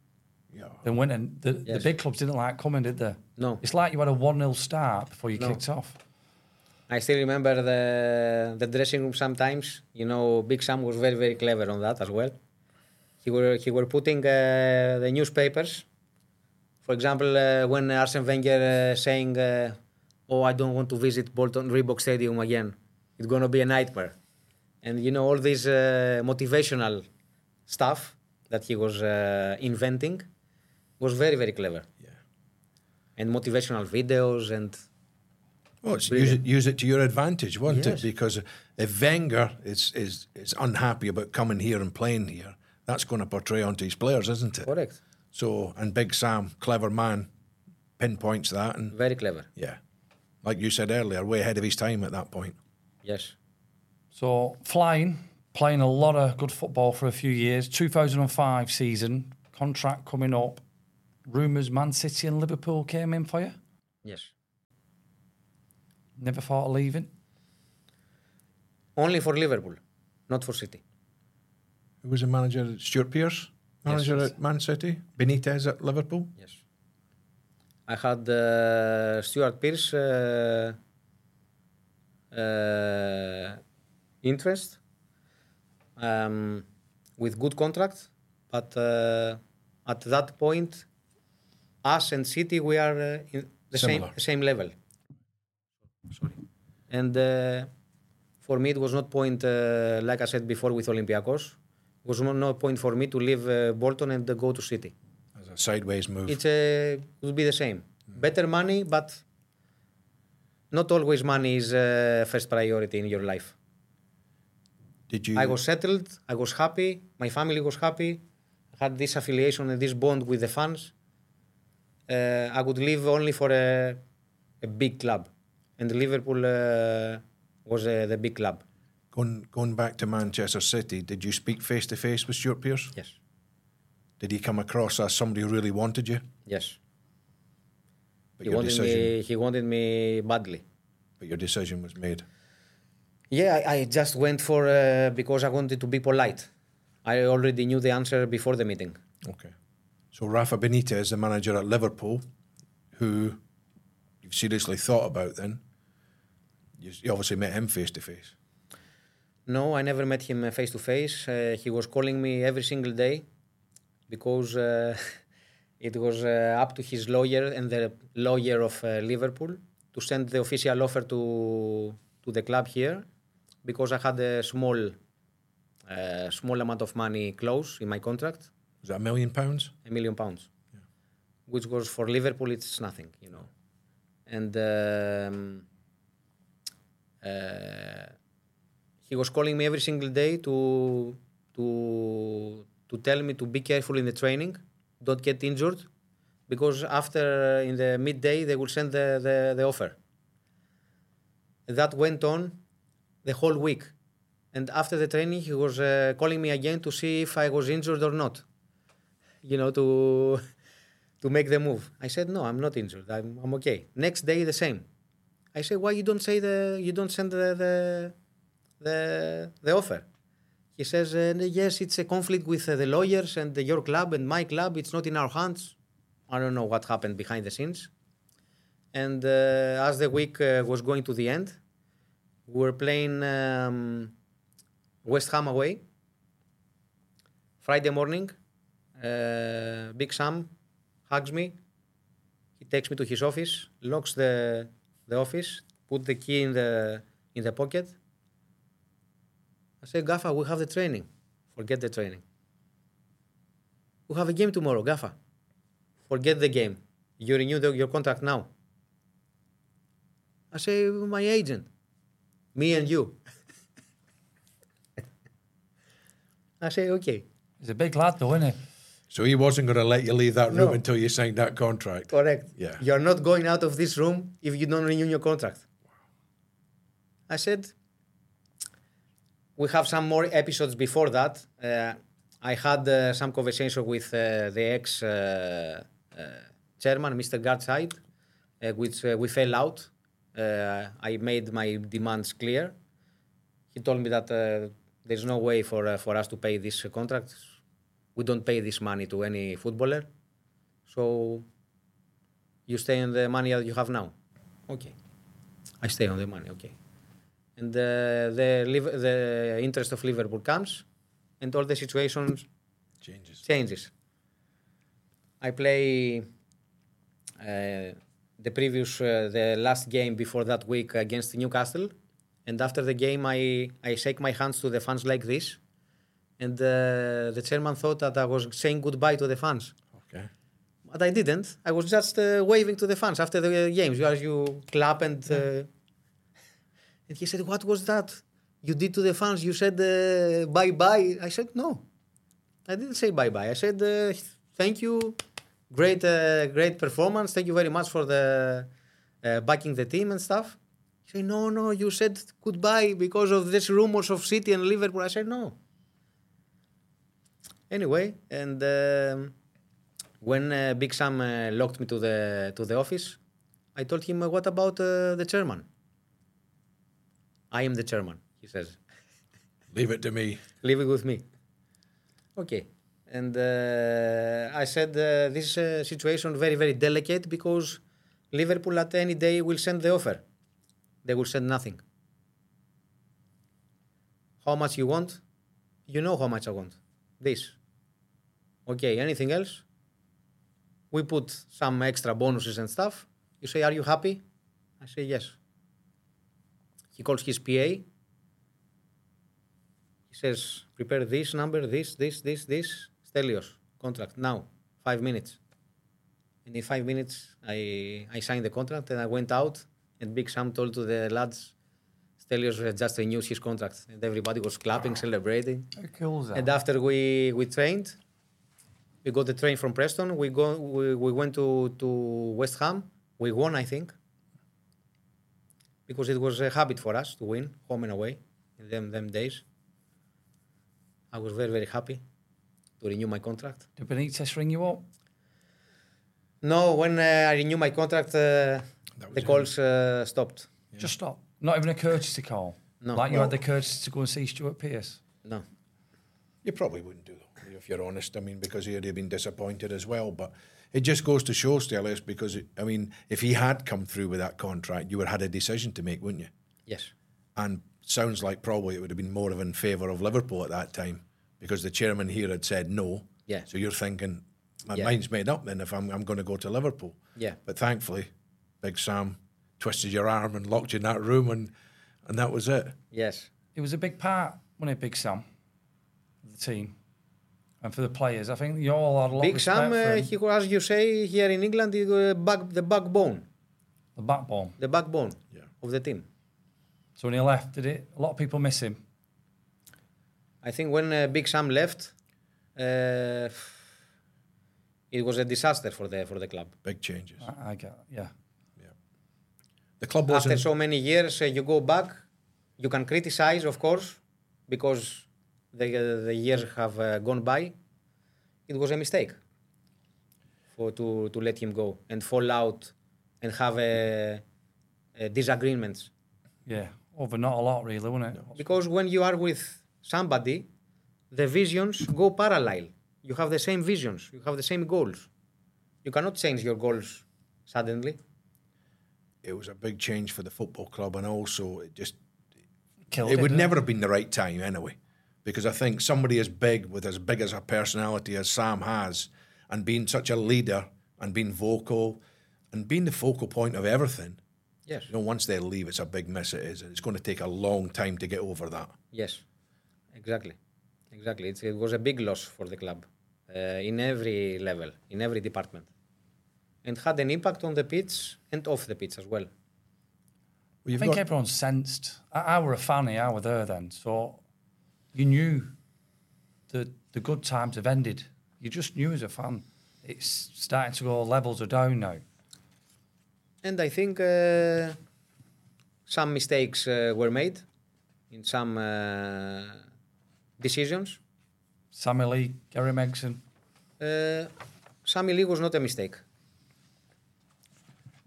Yeah.
Then winning. The, the
Yes.
big clubs didn't like coming, did they?
No.
It's like you had a 1 0 start before you
No.
kicked off.
I still remember the the dressing room sometimes. You know, Big Sam was very, very clever on that as well. He were he were putting uh, the newspapers. For example, uh, when Arsene Wenger uh, saying, uh, "Oh, I don't want to visit Bolton Reebok Stadium again. It's gonna be a nightmare," and you know all this uh, motivational stuff that he was uh, inventing was very, very clever.
Yeah.
And motivational videos and
Well, use it, use it to your advantage, won't
Yes.
it? Because if Wenger is, is is unhappy about coming here and playing here, that's going to portray onto his players, isn't it?
correct,
So, and Big Sam, clever man, pinpoints that, and
very clever.
yeah, like you said earlier, way ahead of his time at that point.
Yes.
So, flying, playing a lot of good football for a few years. 2005 season, contract coming up. Rumours Man City and Liverpool came in for you.
Yes.
Never thought of leaving.
Only for Liverpool, not for City.
Who was the manager? Stuart Pearce, manager
yes.
at Man City. Benitez at Liverpool.
Yes. I had uh, Stuart Pearce uh, interest um, with good contract, but uh, at that point, us and City we are uh, in the same
Similar.
same level. Sorry. And uh, for me, it was not point uh, like I said before with Olympiacos. It was no, point for me to leave uh, Bolton and uh, go to City.
As a sideways move.
It's a, it would be the same. Better money, but not always money is uh, first priority in your life.
Did you?
I was settled. I was happy. My family was happy. I had this affiliation and this bond with the fans. Uh, I would live only for a, a big club, and Liverpool uh, was uh, the big club.
Going, going back to Manchester City, did you speak face to face with Stuart Pearce?
Yes,
Did he come across as somebody who really wanted you?
yes.
But
He
your
wanted
decision,
me. He wanted me badly.
but your decision was made.
Yeah, I, I just went for uh, because I wanted to be polite. I already knew the answer before the meeting.
Okay. So Rafa Benitez, the manager at Liverpool, who you've seriously thought about then. You, you obviously met him face to face.
No, I never met him face to face. He was calling me every single day because uh, it was uh, up to his lawyer and the lawyer of uh, Liverpool to send the official offer to to the club here because I had a small uh, small amount of money close in my contract,
Was that a million pounds?
a million pounds, which was for Liverpool it's nothing, you know, and. Um, uh, he was calling me every single day to to to tell me to be careful in the training, don't get injured, because after in the midday they will send the, the, the offer. That went on the whole week, and after the training he was uh, calling me again to see if I was injured or not. You know to to make the move. I said no, I'm not injured. I'm, I'm okay. Next day the same. I said why you don't say the you don't send the the the, the offer. He says, uh, yes, it's a conflict with uh, the lawyers and your club and my club. It's not in our hands. I don't know what happened behind the scenes. And uh, as the week was going to the end, we were playing um, West Ham away. Friday morning, uh, Big Sam hugs me. He takes me to his office, locks the, the office, put the key in the, in the pocket, I said, Gaffa, we have the training. Forget the training. We have a game tomorrow, Gaffa. Forget the game. You renew the, your contract now. I say, my agent, me and you. I say, okay,
He's a big lad, though, isn't he?
So he wasn't going to let you leave that room
No.
until you signed that contract.
correct.
Yeah.
You're not going out of this room if you don't renew your contract. I said, we have some more episodes before that. Uh, I had uh, some conversation with uh, the ex uh, uh, chairman, Mr. Gartside, uh, which we fell out. I made my demands clear. He told me that there's no way for, for us to pay this contract. We don't pay this money to any footballer. So you stay on the money that you have now. Okay. I stay on the money, okay and uh, the the interest of Liverpool comes, and all the situations
Changes.
changes. I play uh, the previous uh, the last game before that week against Newcastle, and after the game I I shake my hands to the fans like this, and uh, the chairman thought that I was saying goodbye to the fans.
Okay.
But I didn't. I was just uh, waving to the fans after the games. As you clap and. Uh, and he said, What was that? You did to the fans? You said uh, bye bye. I said, No. I didn't say bye bye. I said, uh, Thank you. Great, uh, great performance. Thank you very much for the uh, backing the team and stuff. He said, No, no, you said goodbye because of these rumors of City and Liverpool. I said, No. Anyway, and um, when uh, Big Sam uh, locked me to the to the office, I told him, "What about the chairman?" I am the chairman, he says.
Leave it to me.
Leave it with me. Okay. And uh, I said uh, this uh, situation very very delicate because Liverpool at any day will send the offer. They will send nothing. How much you want? You know how much I want. This. Okay, anything else? We put some extra bonuses and stuff. You say, Are you happy? I say, Yes. He calls his PA. He says, Prepare this number, this, this, this, this. Stelios, contract now, five minutes. And in five minutes, I, I signed the contract and I went out. And Big Sam told to the lads, Stelios just renewed his contract. And everybody was clapping, celebrating.
How cool?
And after we, we trained, we got the train from Preston. We go we, we went to, to West Ham. We won, I think, because it was a habit for us to win home and away in them them days. I was very very happy to renew my contract.
Did Benitez ring you up?
No, when uh, I renew my contract, uh, the calls uh, stopped.
Just stop. Not even a courtesy call.
No.
Like you
No.
had the courtesy to go and see Stuart Pearce.
No.
You probably wouldn't do though, if you're honest. I mean, because he'd have been disappointed as well. But it just goes to show, Stelios, because it, I mean, if he had come through with that contract, you would have had a decision to make, wouldn't you?
Yes.
And sounds like probably it would have been more of in favour of Liverpool at that time because the chairman here had said no.
Yeah.
So you're thinking, my
Yeah.
mind's made up then if I'm, I'm going to go to Liverpool.
Yeah.
But thankfully, Big Sam twisted your arm and locked you in that room, and and that was it.
Yes.
It was a big part, wasn't it, Big Sam, of the team and for the players. I think you all had a lot
Big
respect
Sam, uh, he as you say here in England, is uh, back, the backbone,
the backbone.
the backbone
Yeah.
of the team.
So when he left, did it? A lot of people miss him.
I think when uh, Big Sam left, uh, it was a disaster for the for the club.
Big changes.
I, I get, yeah.
The club
After
wasn't.
so many years, uh, you go back. You can criticize, of course, because the uh, the years have uh, gone by. It was a mistake for to to let him go and fall out and have uh, uh, disagreements.
Yeah. Over not a lot, really, wasn't it?
Because when you are with somebody, the visions go parallel. You have the same visions, you have the same goals. You cannot change your goals suddenly.
it was a big change for the football club, and also it just
Killed
it would
didn't
never have been the right time anyway, because I think somebody as big with as big as a personality as Sam has, and being such a leader and being vocal, and being the focal point of everything.
Yes.
You know, once they leave, it's a big miss. It is, and it's going to take a long time to get over that.
Yes, exactly, exactly. It's, it was a big loss for the club uh, in every level, in every department, and had an impact on the pitch and off the pitch as well.
Well,
I think
got-
everyone sensed. I, I were a fan I were there then, so you knew the the good times have ended. You just knew as a fan. It's starting to go levels are down now.
And I think uh, some mistakes uh, were made in some uh, decisions.
Sammy Lee, Gary Megson,
Uh, Sammy Lee was not a mistake.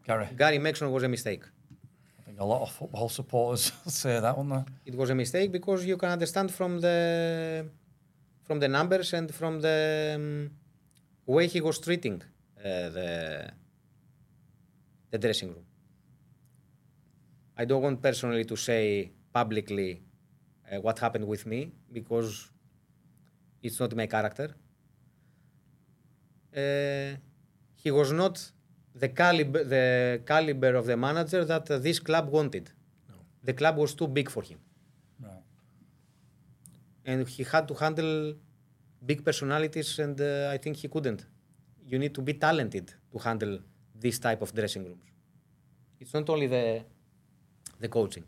Gary.
Gary Megson was a mistake.
A lot of football supporters say that, wouldn't they?
It was a mistake because you can understand from the from the numbers and from the um, way he was treating uh, the the dressing room. I don't want personally to say publicly uh, what happened with me because it's not my character. Uh, he was not the caliber, the caliber of the manager that uh, this club wanted. The club was too big for him,
Right.
and he had to handle big personalities, and uh, I think he couldn't. You need to be talented to handle this type of dressing rooms. It's not only the the coaching;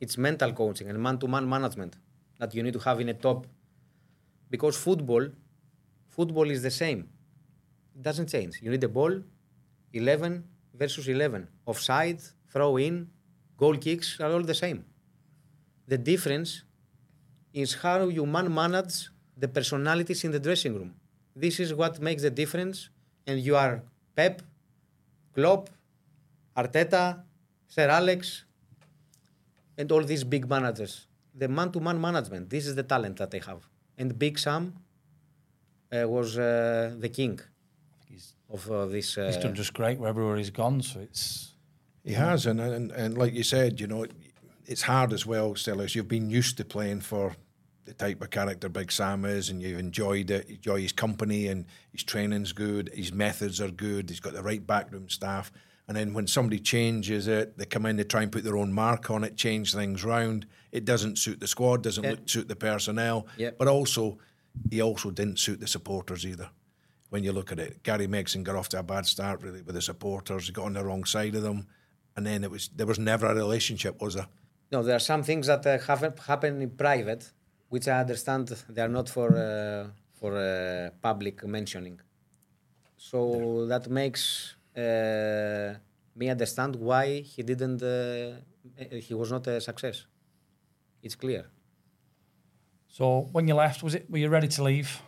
it's mental coaching and man-to-man management that you need to have in a top. Because football, football is the same. It doesn't change. You need the ball, 11 versus 11. Offside, throw in, goal kicks are all the same. The difference is how you man manage the personalities in the dressing room. This is what makes the difference. And you are Pep, Klopp, Arteta, Sir Alex, and all these big managers. The man to man management, this is the talent that they have. And Big Sam uh, was uh, the king of uh, this. Uh,
he's done just great wherever he's gone, so it's
He has, and, and and like you said, you know, it's hard as well, Stelios. You've been used to playing for the type of character Big Sam is, and you've enjoyed it. You enjoy his company, and his training's good. His methods are good. He's got the right backroom staff. And then when somebody changes it, they come in, they try and put their own mark on it, change things round. It doesn't suit the squad, doesn't
Yeah.
look, suit the personnel.
Yep.
But also, he also didn't suit the supporters either. When you look at it, Gary Megson got off to a bad start really with the supporters. He got on the wrong side of them, and then it was there was never a relationship, was there?
No, there are some things that uh, happen happen in private, which I understand they are not for uh, for uh, public mentioning. So that makes uh, me understand why he didn't. Uh, he was not a success. It's clear.
so. When you left, was it? Were you ready to leave?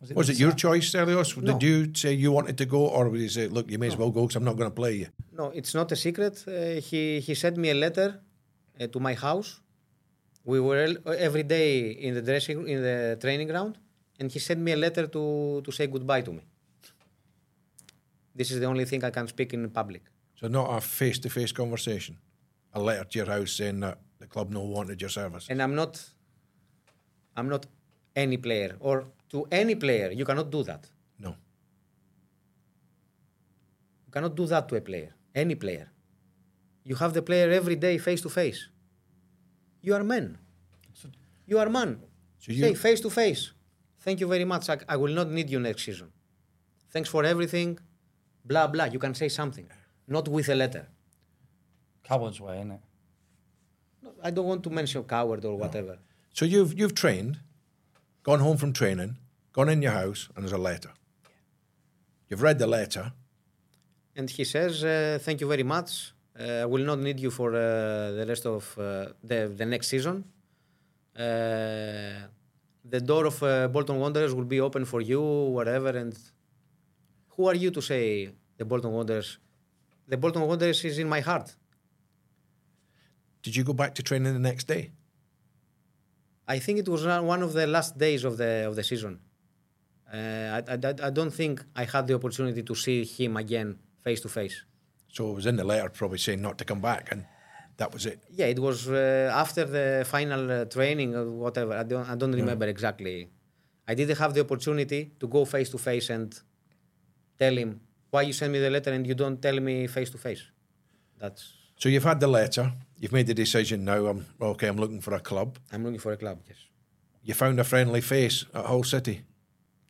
Was
the
it your choice, Stelios?
No.
Did you say you wanted to go, or did you say, "Look, you may as well go because I'm not going to play you"?
No, it's not a secret. Uh, he he sent me a letter uh, to my house. We were every day in the dressing in the training ground, and he sent me a letter to to say goodbye to me. This is the only thing I can speak in public.
So not a face-to-face conversation. A letter to your house saying that the club no wanted your service.
And I'm not, I'm not any player or to any player. You cannot do that.
No.
You cannot do that to a player, any player. You have the player every day face to face. You are men. You are man.
So you-
Say face to face. Thank you very much. I, I will not need you next season. Thanks for everything. Blah blah. You can say something, not with a letter.
Coward's way, isn't it?
I don't want to mention coward or whatever.
So you've you've trained, gone home from training, gone in your house, and there's a letter. You've read the letter.
And he says, uh, "Thank you very much. Uh, I will not need you for uh, the rest of uh, the the next season. Uh, the door of uh, Bolton Wanderers will be open for you, whatever." And who are you to say the Bolton Wanderers? The Bolton Wanderers is in my heart.
Did you go back to training the next day?
I think it was one of the last days of the of the season. Uh, I, I, I don't think I had the opportunity to see him again face to face.
So it was in the letter, probably saying not to come back, and that was it.
Yeah, it was uh, after the final uh, training or whatever. I don't, I don't remember exactly. I didn't have the opportunity to go face to face and tell him why you send me the letter and you don't tell me face to face. That's
So you've had the letter. You've made the decision now. I'm okay. I'm looking for a club.
I'm looking for a club. Yes.
You found a friendly face at Hull City.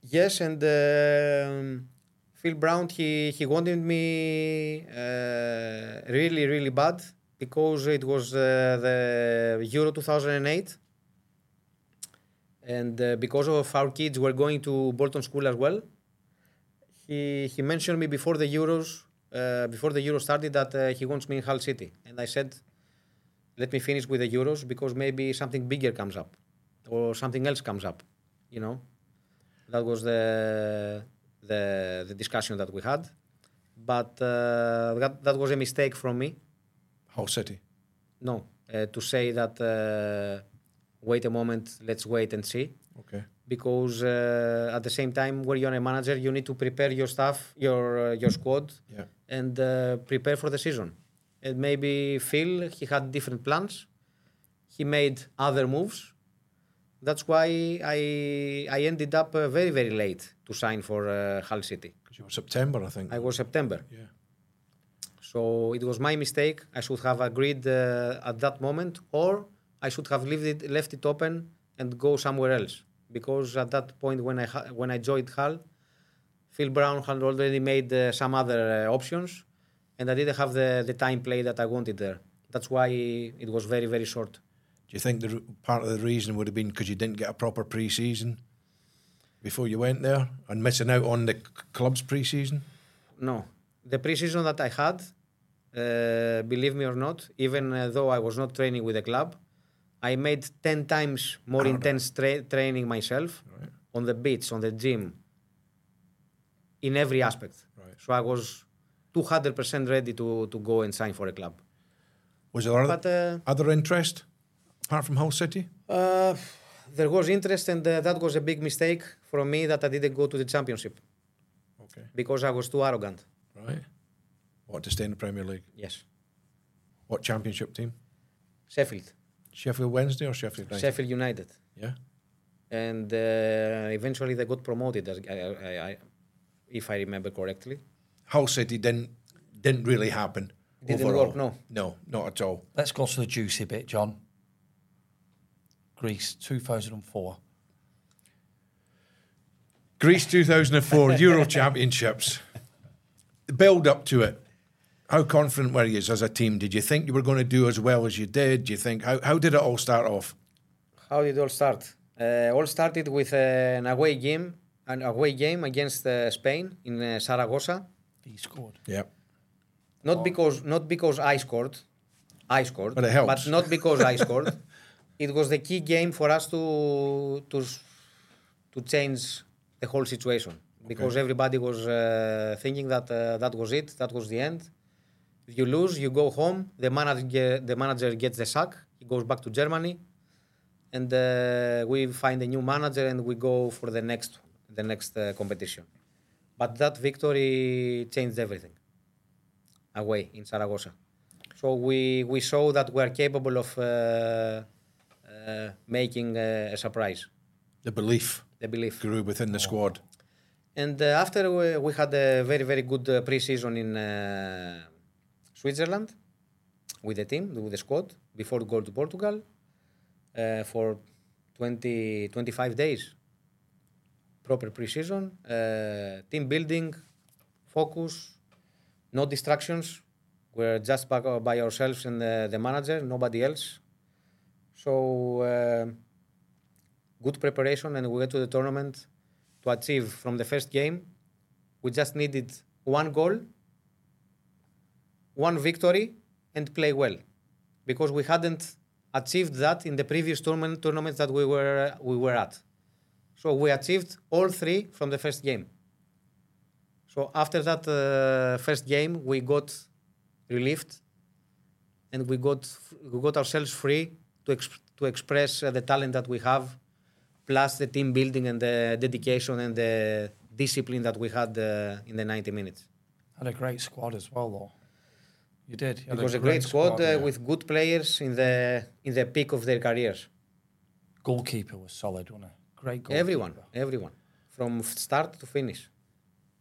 Yes, and um Phil Brown he he wanted me uh, really really bad because it was uh, the Euro 2008, and uh, because of our kids were going to Bolton School as well. He he mentioned me before the Euros uh, before the Euro started that uh, he wants me in Hull City, and I said, let me finish with the Euros because maybe something bigger comes up or something else comes up, you know that was the the, the discussion that we had. But uh, that, that was a mistake from me.
Hull City.
No, uh, to say that uh, wait a moment, let's wait and see.
Okay.
Because uh, at the same time, when you're a manager, you need to prepare your staff, your uh, your squad,
Yeah.
and uh, prepare for the season. And maybe Phil, he had different plans. He made other moves. That's why I I ended up uh, very very late to sign for uh, Hull City.
Because you were September, I think.
I was September.
Yeah.
So it was my mistake. I should have agreed uh, at that moment, or I should have left it, left it open and go somewhere else. Because at that point, when I when I joined Hull, Phil Brown had already made uh, some other uh, options, and I didn't have the, the time play that I wanted there. That's why it was very very short.
Do you think the part of the reason would have been because you didn't get a proper pre-season before you went there and missing out on the club's pre-season?
No, the preseason that I had, uh, believe me or not, even uh, though I was not training with the club, I made ten times more intense tra- training myself on the beach, on the gym, in every aspect.
Right.
So I was two hundred percent ready to to go and sign for a club.
Was there other,
uh,
other interest apart from Hull City?
uh, there was interest, and uh, that was a big mistake from me that I didn't go to the championship
Okay.
because I was too arrogant.
Right. What to stay in the Premier League?
Yes,
What championship team?
Sheffield,
Sheffield Wednesday or Sheffield United?
Sheffield United.
Yeah.
and uh, eventually they got promoted, as, I, I, I, if I remember correctly.
Hull City didn't didn't really happen.
Didn't
overall.
work, no.
No, not at all.
Let's go to the juicy bit, John. Greece, 2004.
Greece 2004 Euro Championships. The build up to it. How confident were you as a team? Did you think you were going to do as well as you did? Do you think how how did it all start off?
How did it all start? Uh, all started with uh, an away game, an away game against uh, Spain in uh, Saragossa.
He scored.
Yeah.
Not because not because I scored, I scored,
But it helps.
not because I scored. It was the key game for us to to to change the whole situation because everybody was uh, thinking that uh, that was it, that was the end. You lose, you go home. The manager the manager gets the sack. He goes back to Germany, and uh, we find a new manager and we go for the next the next uh, competition. But that victory changed everything away in Zaragoza. So we, we saw that we are capable of uh, uh, making a surprise,
The belief
the belief.
grew within the squad.
And uh, after we, we had a very, very good uh, pre-season in uh, Switzerland with the team, with the squad, before we go to Portugal uh, for 20, 25 days. Proper pre-season, uh, team building, focus, no distractions. We're just by, by ourselves and the, the manager, nobody else. So uh, good preparation, and we went to the tournament to achieve from the first game. We just needed one goal, one victory, and play well, because we hadn't achieved that in the previous tournament tournaments that we were we were at. So we achieved all three from the first game. So after that uh, first game, we got relieved, and we got we got ourselves free to ex- to express uh, the talent that we have, plus the team building and the dedication and the discipline that we had uh, in the 90 minutes.
Had a great squad as well, though. You did. You
It was a great squad uh, with good players in the in the peak of their careers.
Goalkeeper was solid, wasn't it? Great goalkeeper.
Everyone, everyone, from start to finish.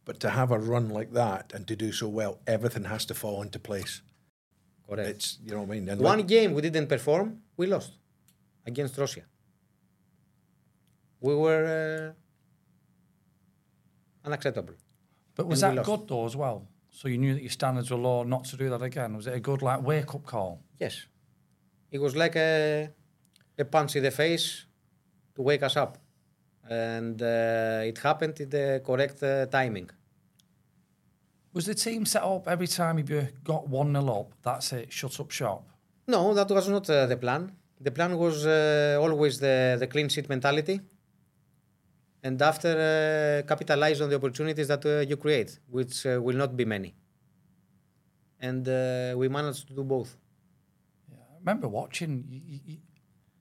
But to have a run like that and to do so well, everything has to fall into place.
Correct.
It's you know what I mean. And
One
like-
game we didn't perform, we lost against Russia. We were uh, unacceptable.
But was
and
that good though as well? So you knew that your standards were low, not to do that again. Was it a good like wake up call?
Yes. It was like a, a punch in the face to wake us up. And uh, it happened in the correct uh, timing.
Was the team set up every time you got one 0 up? That's it. Shut up shop.
No, that was not uh, the plan. The plan was uh, always the, the clean sheet mentality. And after uh, capitalize on the opportunities that uh, you create, which uh, will not be many. And uh, we managed to do both.
I remember watching. You, you, you,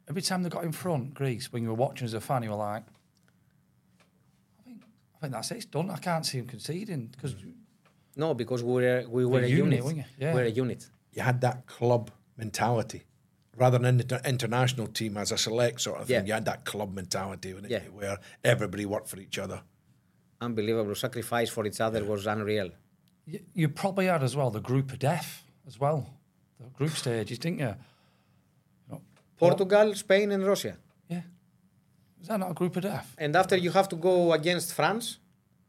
every time they got in front, Greece, when you were watching as a fan, you were like, I think, I think that's it. It's done. I can't see him conceding because
No, because we were, we were a
unit,
unit.
weren't you? Yeah.
We're a unit.
you had that club mentality rather than an inter- international team as a select sort of thing. You had that club mentality wouldn't
Yeah.
you, where everybody worked for each other.
Unbelievable. Sacrifice for each other was unreal.
you, you probably had as well the group of death as well, the group stages, didn't you?
Portugal, Spain, and Russia.
Yeah. Was that not a group of death?
And after you have to go against France,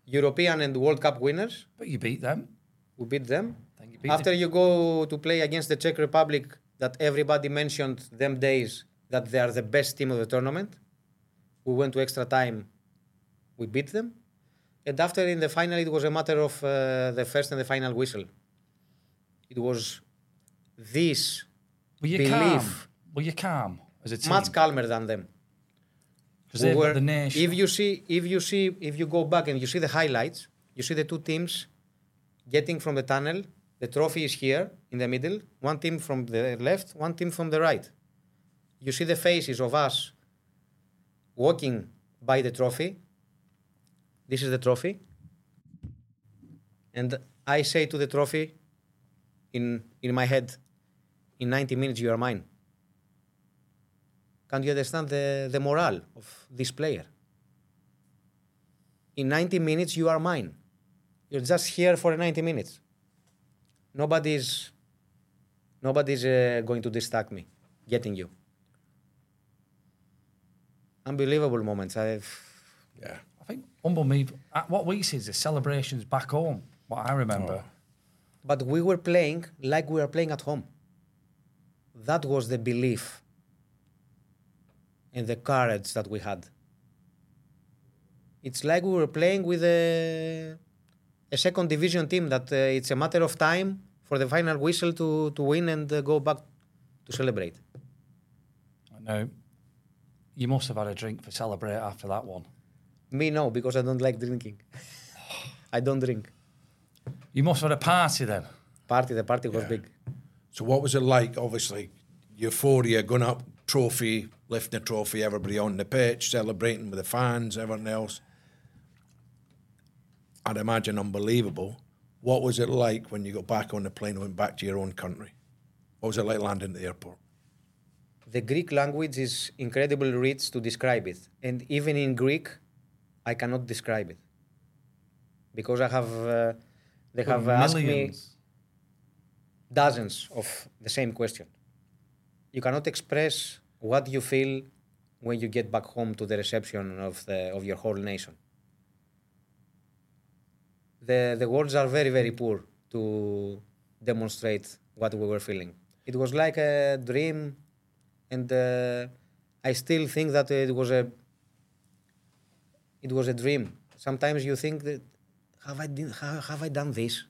European and World Cup winners,
But you beat them.
we beat them.
Then you beat
After
them.
you go to play against the Czech Republic, that everybody mentioned them days that they are the best team of the tournament. We went to extra time, we beat them. And after in the final, it was a matter of uh, the first and the final whistle. It was this
Were you
belief.
calm? Were you calm as a team?
much calmer than them. We were-
the nation.
If you see, if you see, if you go back and you see the highlights, you see the two teams getting from the tunnel. The trophy is here in the middle. One team from the left, one team from the right. You see the faces of us walking by the trophy. This is the trophy. And I say to the trophy in, in my head, in 90 minutes, you are mine. Can you understand the, the morale of this player? In 90 minutes, you are mine. You're just here for 90 minutes. Nobody's, nobody's uh, going to distract me, getting you. Unbelievable moments. I've,
Yeah.
I think humble me. uh, What we see is the celebrations back home. What I remember.
but we were playing like we were playing at home. That was the belief and the courage that we had. It's like we were playing with a, a second division team that uh, it's a matter of time for the final whistle to, to win and uh, go back to celebrate.
I know. You must have had a drink for celebrate after that one.
Me, no, because I don't like drinking. I don't drink.
You must have had a party then.
Party, the party was big.
So what was it like? Obviously, euphoria, going up, trophy, lifting the trophy, everybody on the pitch, celebrating with the fans, everyone else. I'd imagine, unbelievable. What was it like when you got back on the plane and went back to your own country? What was it like landing at the airport?
The Greek language is incredibly rich to describe it, and even in Greek, I cannot describe it because I have uh, they have asked me dozens of the same question. You cannot express what you feel when you get back home to the reception of the of your whole nation. The the words are very very poor to demonstrate what we were feeling. It was like a dream, and uh, I still think that it was a it was a dream. Sometimes you think that have I did, have, have I done this?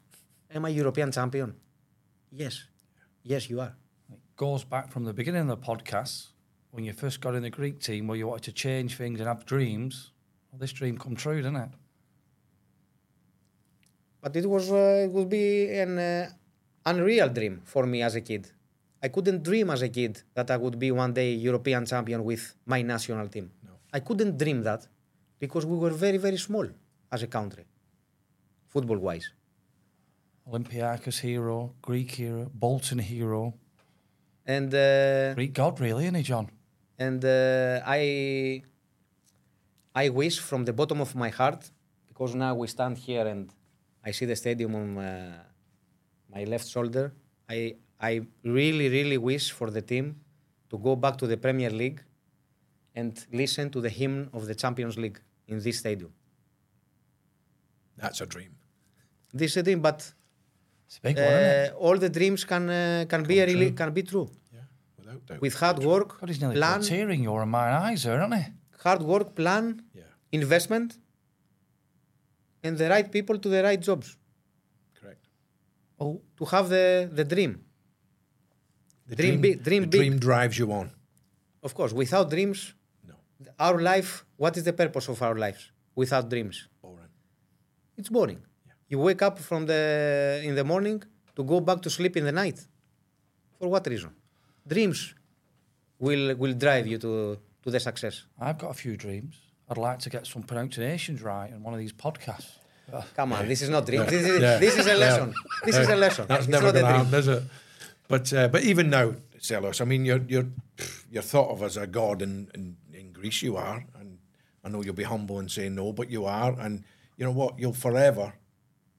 Am I European champion? Yes, yes, you are.
It goes back from the beginning of the podcast when you first got in the Greek team where you wanted to change things and have dreams. Well, this dream come true, didn't it?
But it was uh, it would be an uh, unreal dream for me as a kid. I couldn't dream as a kid that I would be one day European champion with my national team. I couldn't dream that because we were very very small as a country, football wise.
Olympiacos hero, Greek hero, Bolton hero,
And uh,
Greek god, really, isn't he, John?
and uh, I I wish from the bottom of my heart because now we stand here and I see the stadium on uh, my left shoulder. I I really really wish for the team to go back to the Premier League and listen to the hymn of the Champions League in this stadium.
That's a dream.
This is a dream, but
It's a big one, isn't it?
uh, all the dreams can uh, can be a really can be true
Yeah, without doubt.
with hard work,
God, he's nearly
plan,
got a tear in your and my eyes there, isn't he?
hard work, plan,
Yeah,
investment, and the right people to the right jobs
correct.
Oh,
to have the, the dream.
The
Dream big, dream
the
big.
dream drives you on.
Of course, without dreams,
No,
our life, what is the purpose of our lives without dreams?
boring.
It's boring. Yeah. You wake up from the in the morning to go back to sleep in the night. For what reason? Dreams will will drive you to, to the success.
I've got a few dreams. I'd like to get some pronunciations right in one of these podcasts.
Come on, this is not dreams. This is,
Yeah.
this is a
Yeah.
lesson. This is a lesson.
That's
it's
never
not a
going to
dream.
happen, is it? But uh, but even now, Celos, I mean, you're you're you're thought of as a god in, in in Greece. You are, and I know you'll be humble and say no, but you are, and you know what? You'll forever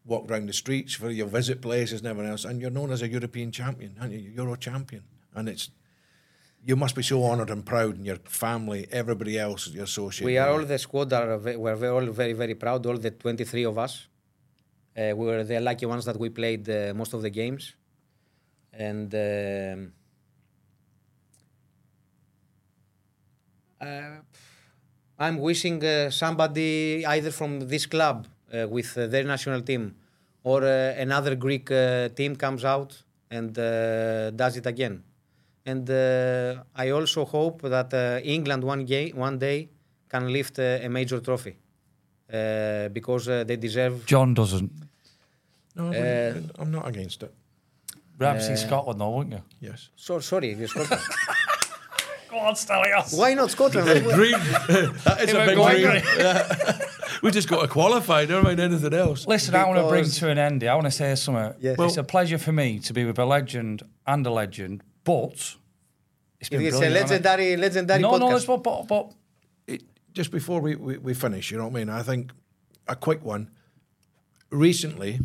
walk around the streets for you'll visit places and everything else, and you're known as a European champion, aren't you? Euro champion, and it's. You must be so honoured and proud, and your family, everybody else that you're.
We are all the squad are we're all very very proud. All the 23 of us. Uh, we were the lucky ones that we played uh, most of the games, and um, uh, I'm wishing uh, somebody either from this club uh, with uh, their national team or another Greek team comes out and does it again. And uh, I also hope that uh, England one, ga- one day can lift uh, a major trophy uh, because uh, they deserve.
John doesn't.
No, I wouldn't- I'm not against it.
Ramsey Scotland, though, wouldn't you?
Yes.
So sorry, if you're Scotland.
Go on, Stelios.
Why not Scotland?
dream. that is a big dream. We just got to qualify. Never mind anything else.
Listen, I want to bring to an end. here. I want to say something.
Yes.
it's a pleasure for me to be with a legend and a legend, but it's been
it's a
brilliant, hasn't it?
legendary, legendary
No,
podcast.
no, it's but, but, but
it, just before we, we, we finish, you know what I mean? I think a quick one. Recently,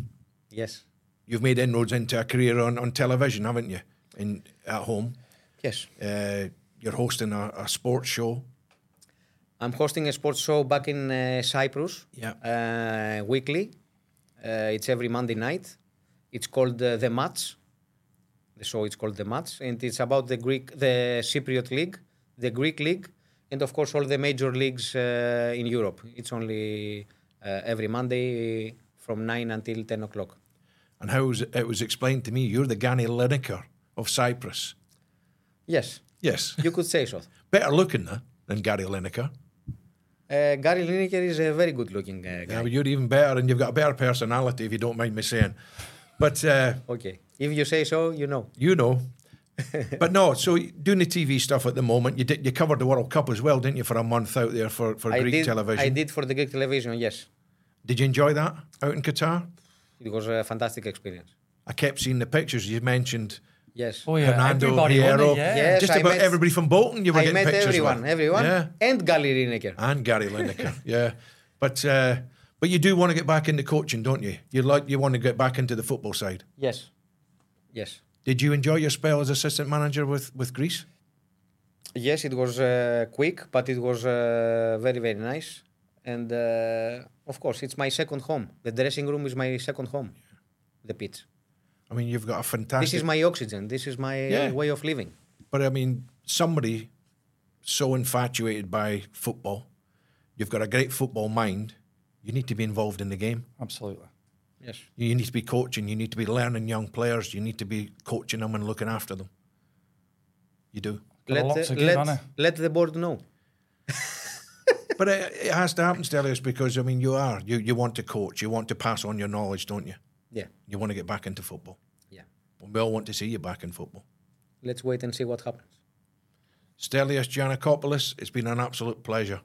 Yes,
you've made inroads into a career on, on television, haven't you? In at home,
yes.
uh, you're hosting a, a sports show.
I'm hosting a sports show back in uh, Cyprus.
Yeah.
Uh, weekly. Uh, it's every Monday night. It's called uh, the Match. The show is called the Match, and it's about the Greek, the Cypriot League, the Greek League, and of course all the major leagues uh, in Europe. It's only uh, every Monday from nine until ten o'clock.
And how was it, it was explained to me, you're the Gary Lineker of Cyprus.
Yes,
Yes.
you could say so.
Better looking huh, than Gary Lineker.
Uh, Gary Lineker is a very good-looking uh, guy.
Yeah, but you're even better, and you've got a better personality, if you don't mind me saying. But uh,
Okay, if you say so, you know.
you know. but no, so doing the TV stuff at the moment, you did you covered the World Cup as well, didn't you, for a month out there for, for
I
Greek
did,
television?
I did for the Greek television, yes.
Did you enjoy that out in Qatar?
It was a fantastic experience.
I kept seeing the pictures. You mentioned
Yes.
Oh, yeah.
Fernando
Everybody,
Hierro.
Yeah.
Yes,
Just
I
about
met-
everybody from Bolton. You were
I
getting
met
pictures
everyone,
with.
everyone,
Yeah,
and Gary Lineker.
and Gary Lineker. yeah, but uh, but you do want to get back into coaching, don't you? You like you want to get back into the football side.
Yes. Yes.
Did you enjoy your spell as assistant manager with with Greece?
Yes, it was uh, quick, but it was uh, very, very nice. And uh, of course, it's my second home. The dressing room is my second home. The pitch.
I mean, you've got a fantastic.
This is my oxygen. This is my
Yeah.
way of living.
But I mean, somebody so infatuated by football, you've got a great football mind. You need to be involved in the game.
Absolutely.
Yes.
You need to be coaching. You need to be learning young players. You need to be coaching them and looking after them. You do.
Got a
Let the,
to
let,
Anna.
let the board know.
But it, it has to happen, Stelios, because I mean, you are. You you want to coach. You want to pass on your knowledge, don't you?
Yeah.
You want to get back into football.
Yeah.
We all want to see you back in football.
Let's wait and see what happens.
Stelios Giannakopoulos, it's been an absolute pleasure.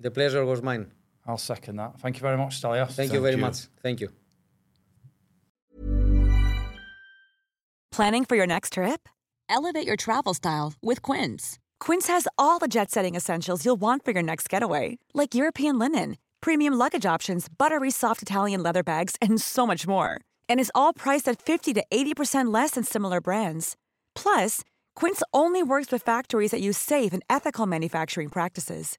The pleasure was mine.
I'll second that. Thank you very much, Stelios.
Thank, you very
you.
much. Thank you.
Planning for your next trip? Elevate your travel style with Quince. Quince has all the jet setting essentials you'll want for your next getaway, like European linen, premium luggage options, buttery soft Italian leather bags, and so much more. And is all priced at 50 to 80% less than similar brands. Plus, Quince only works with factories that use safe and ethical manufacturing practices.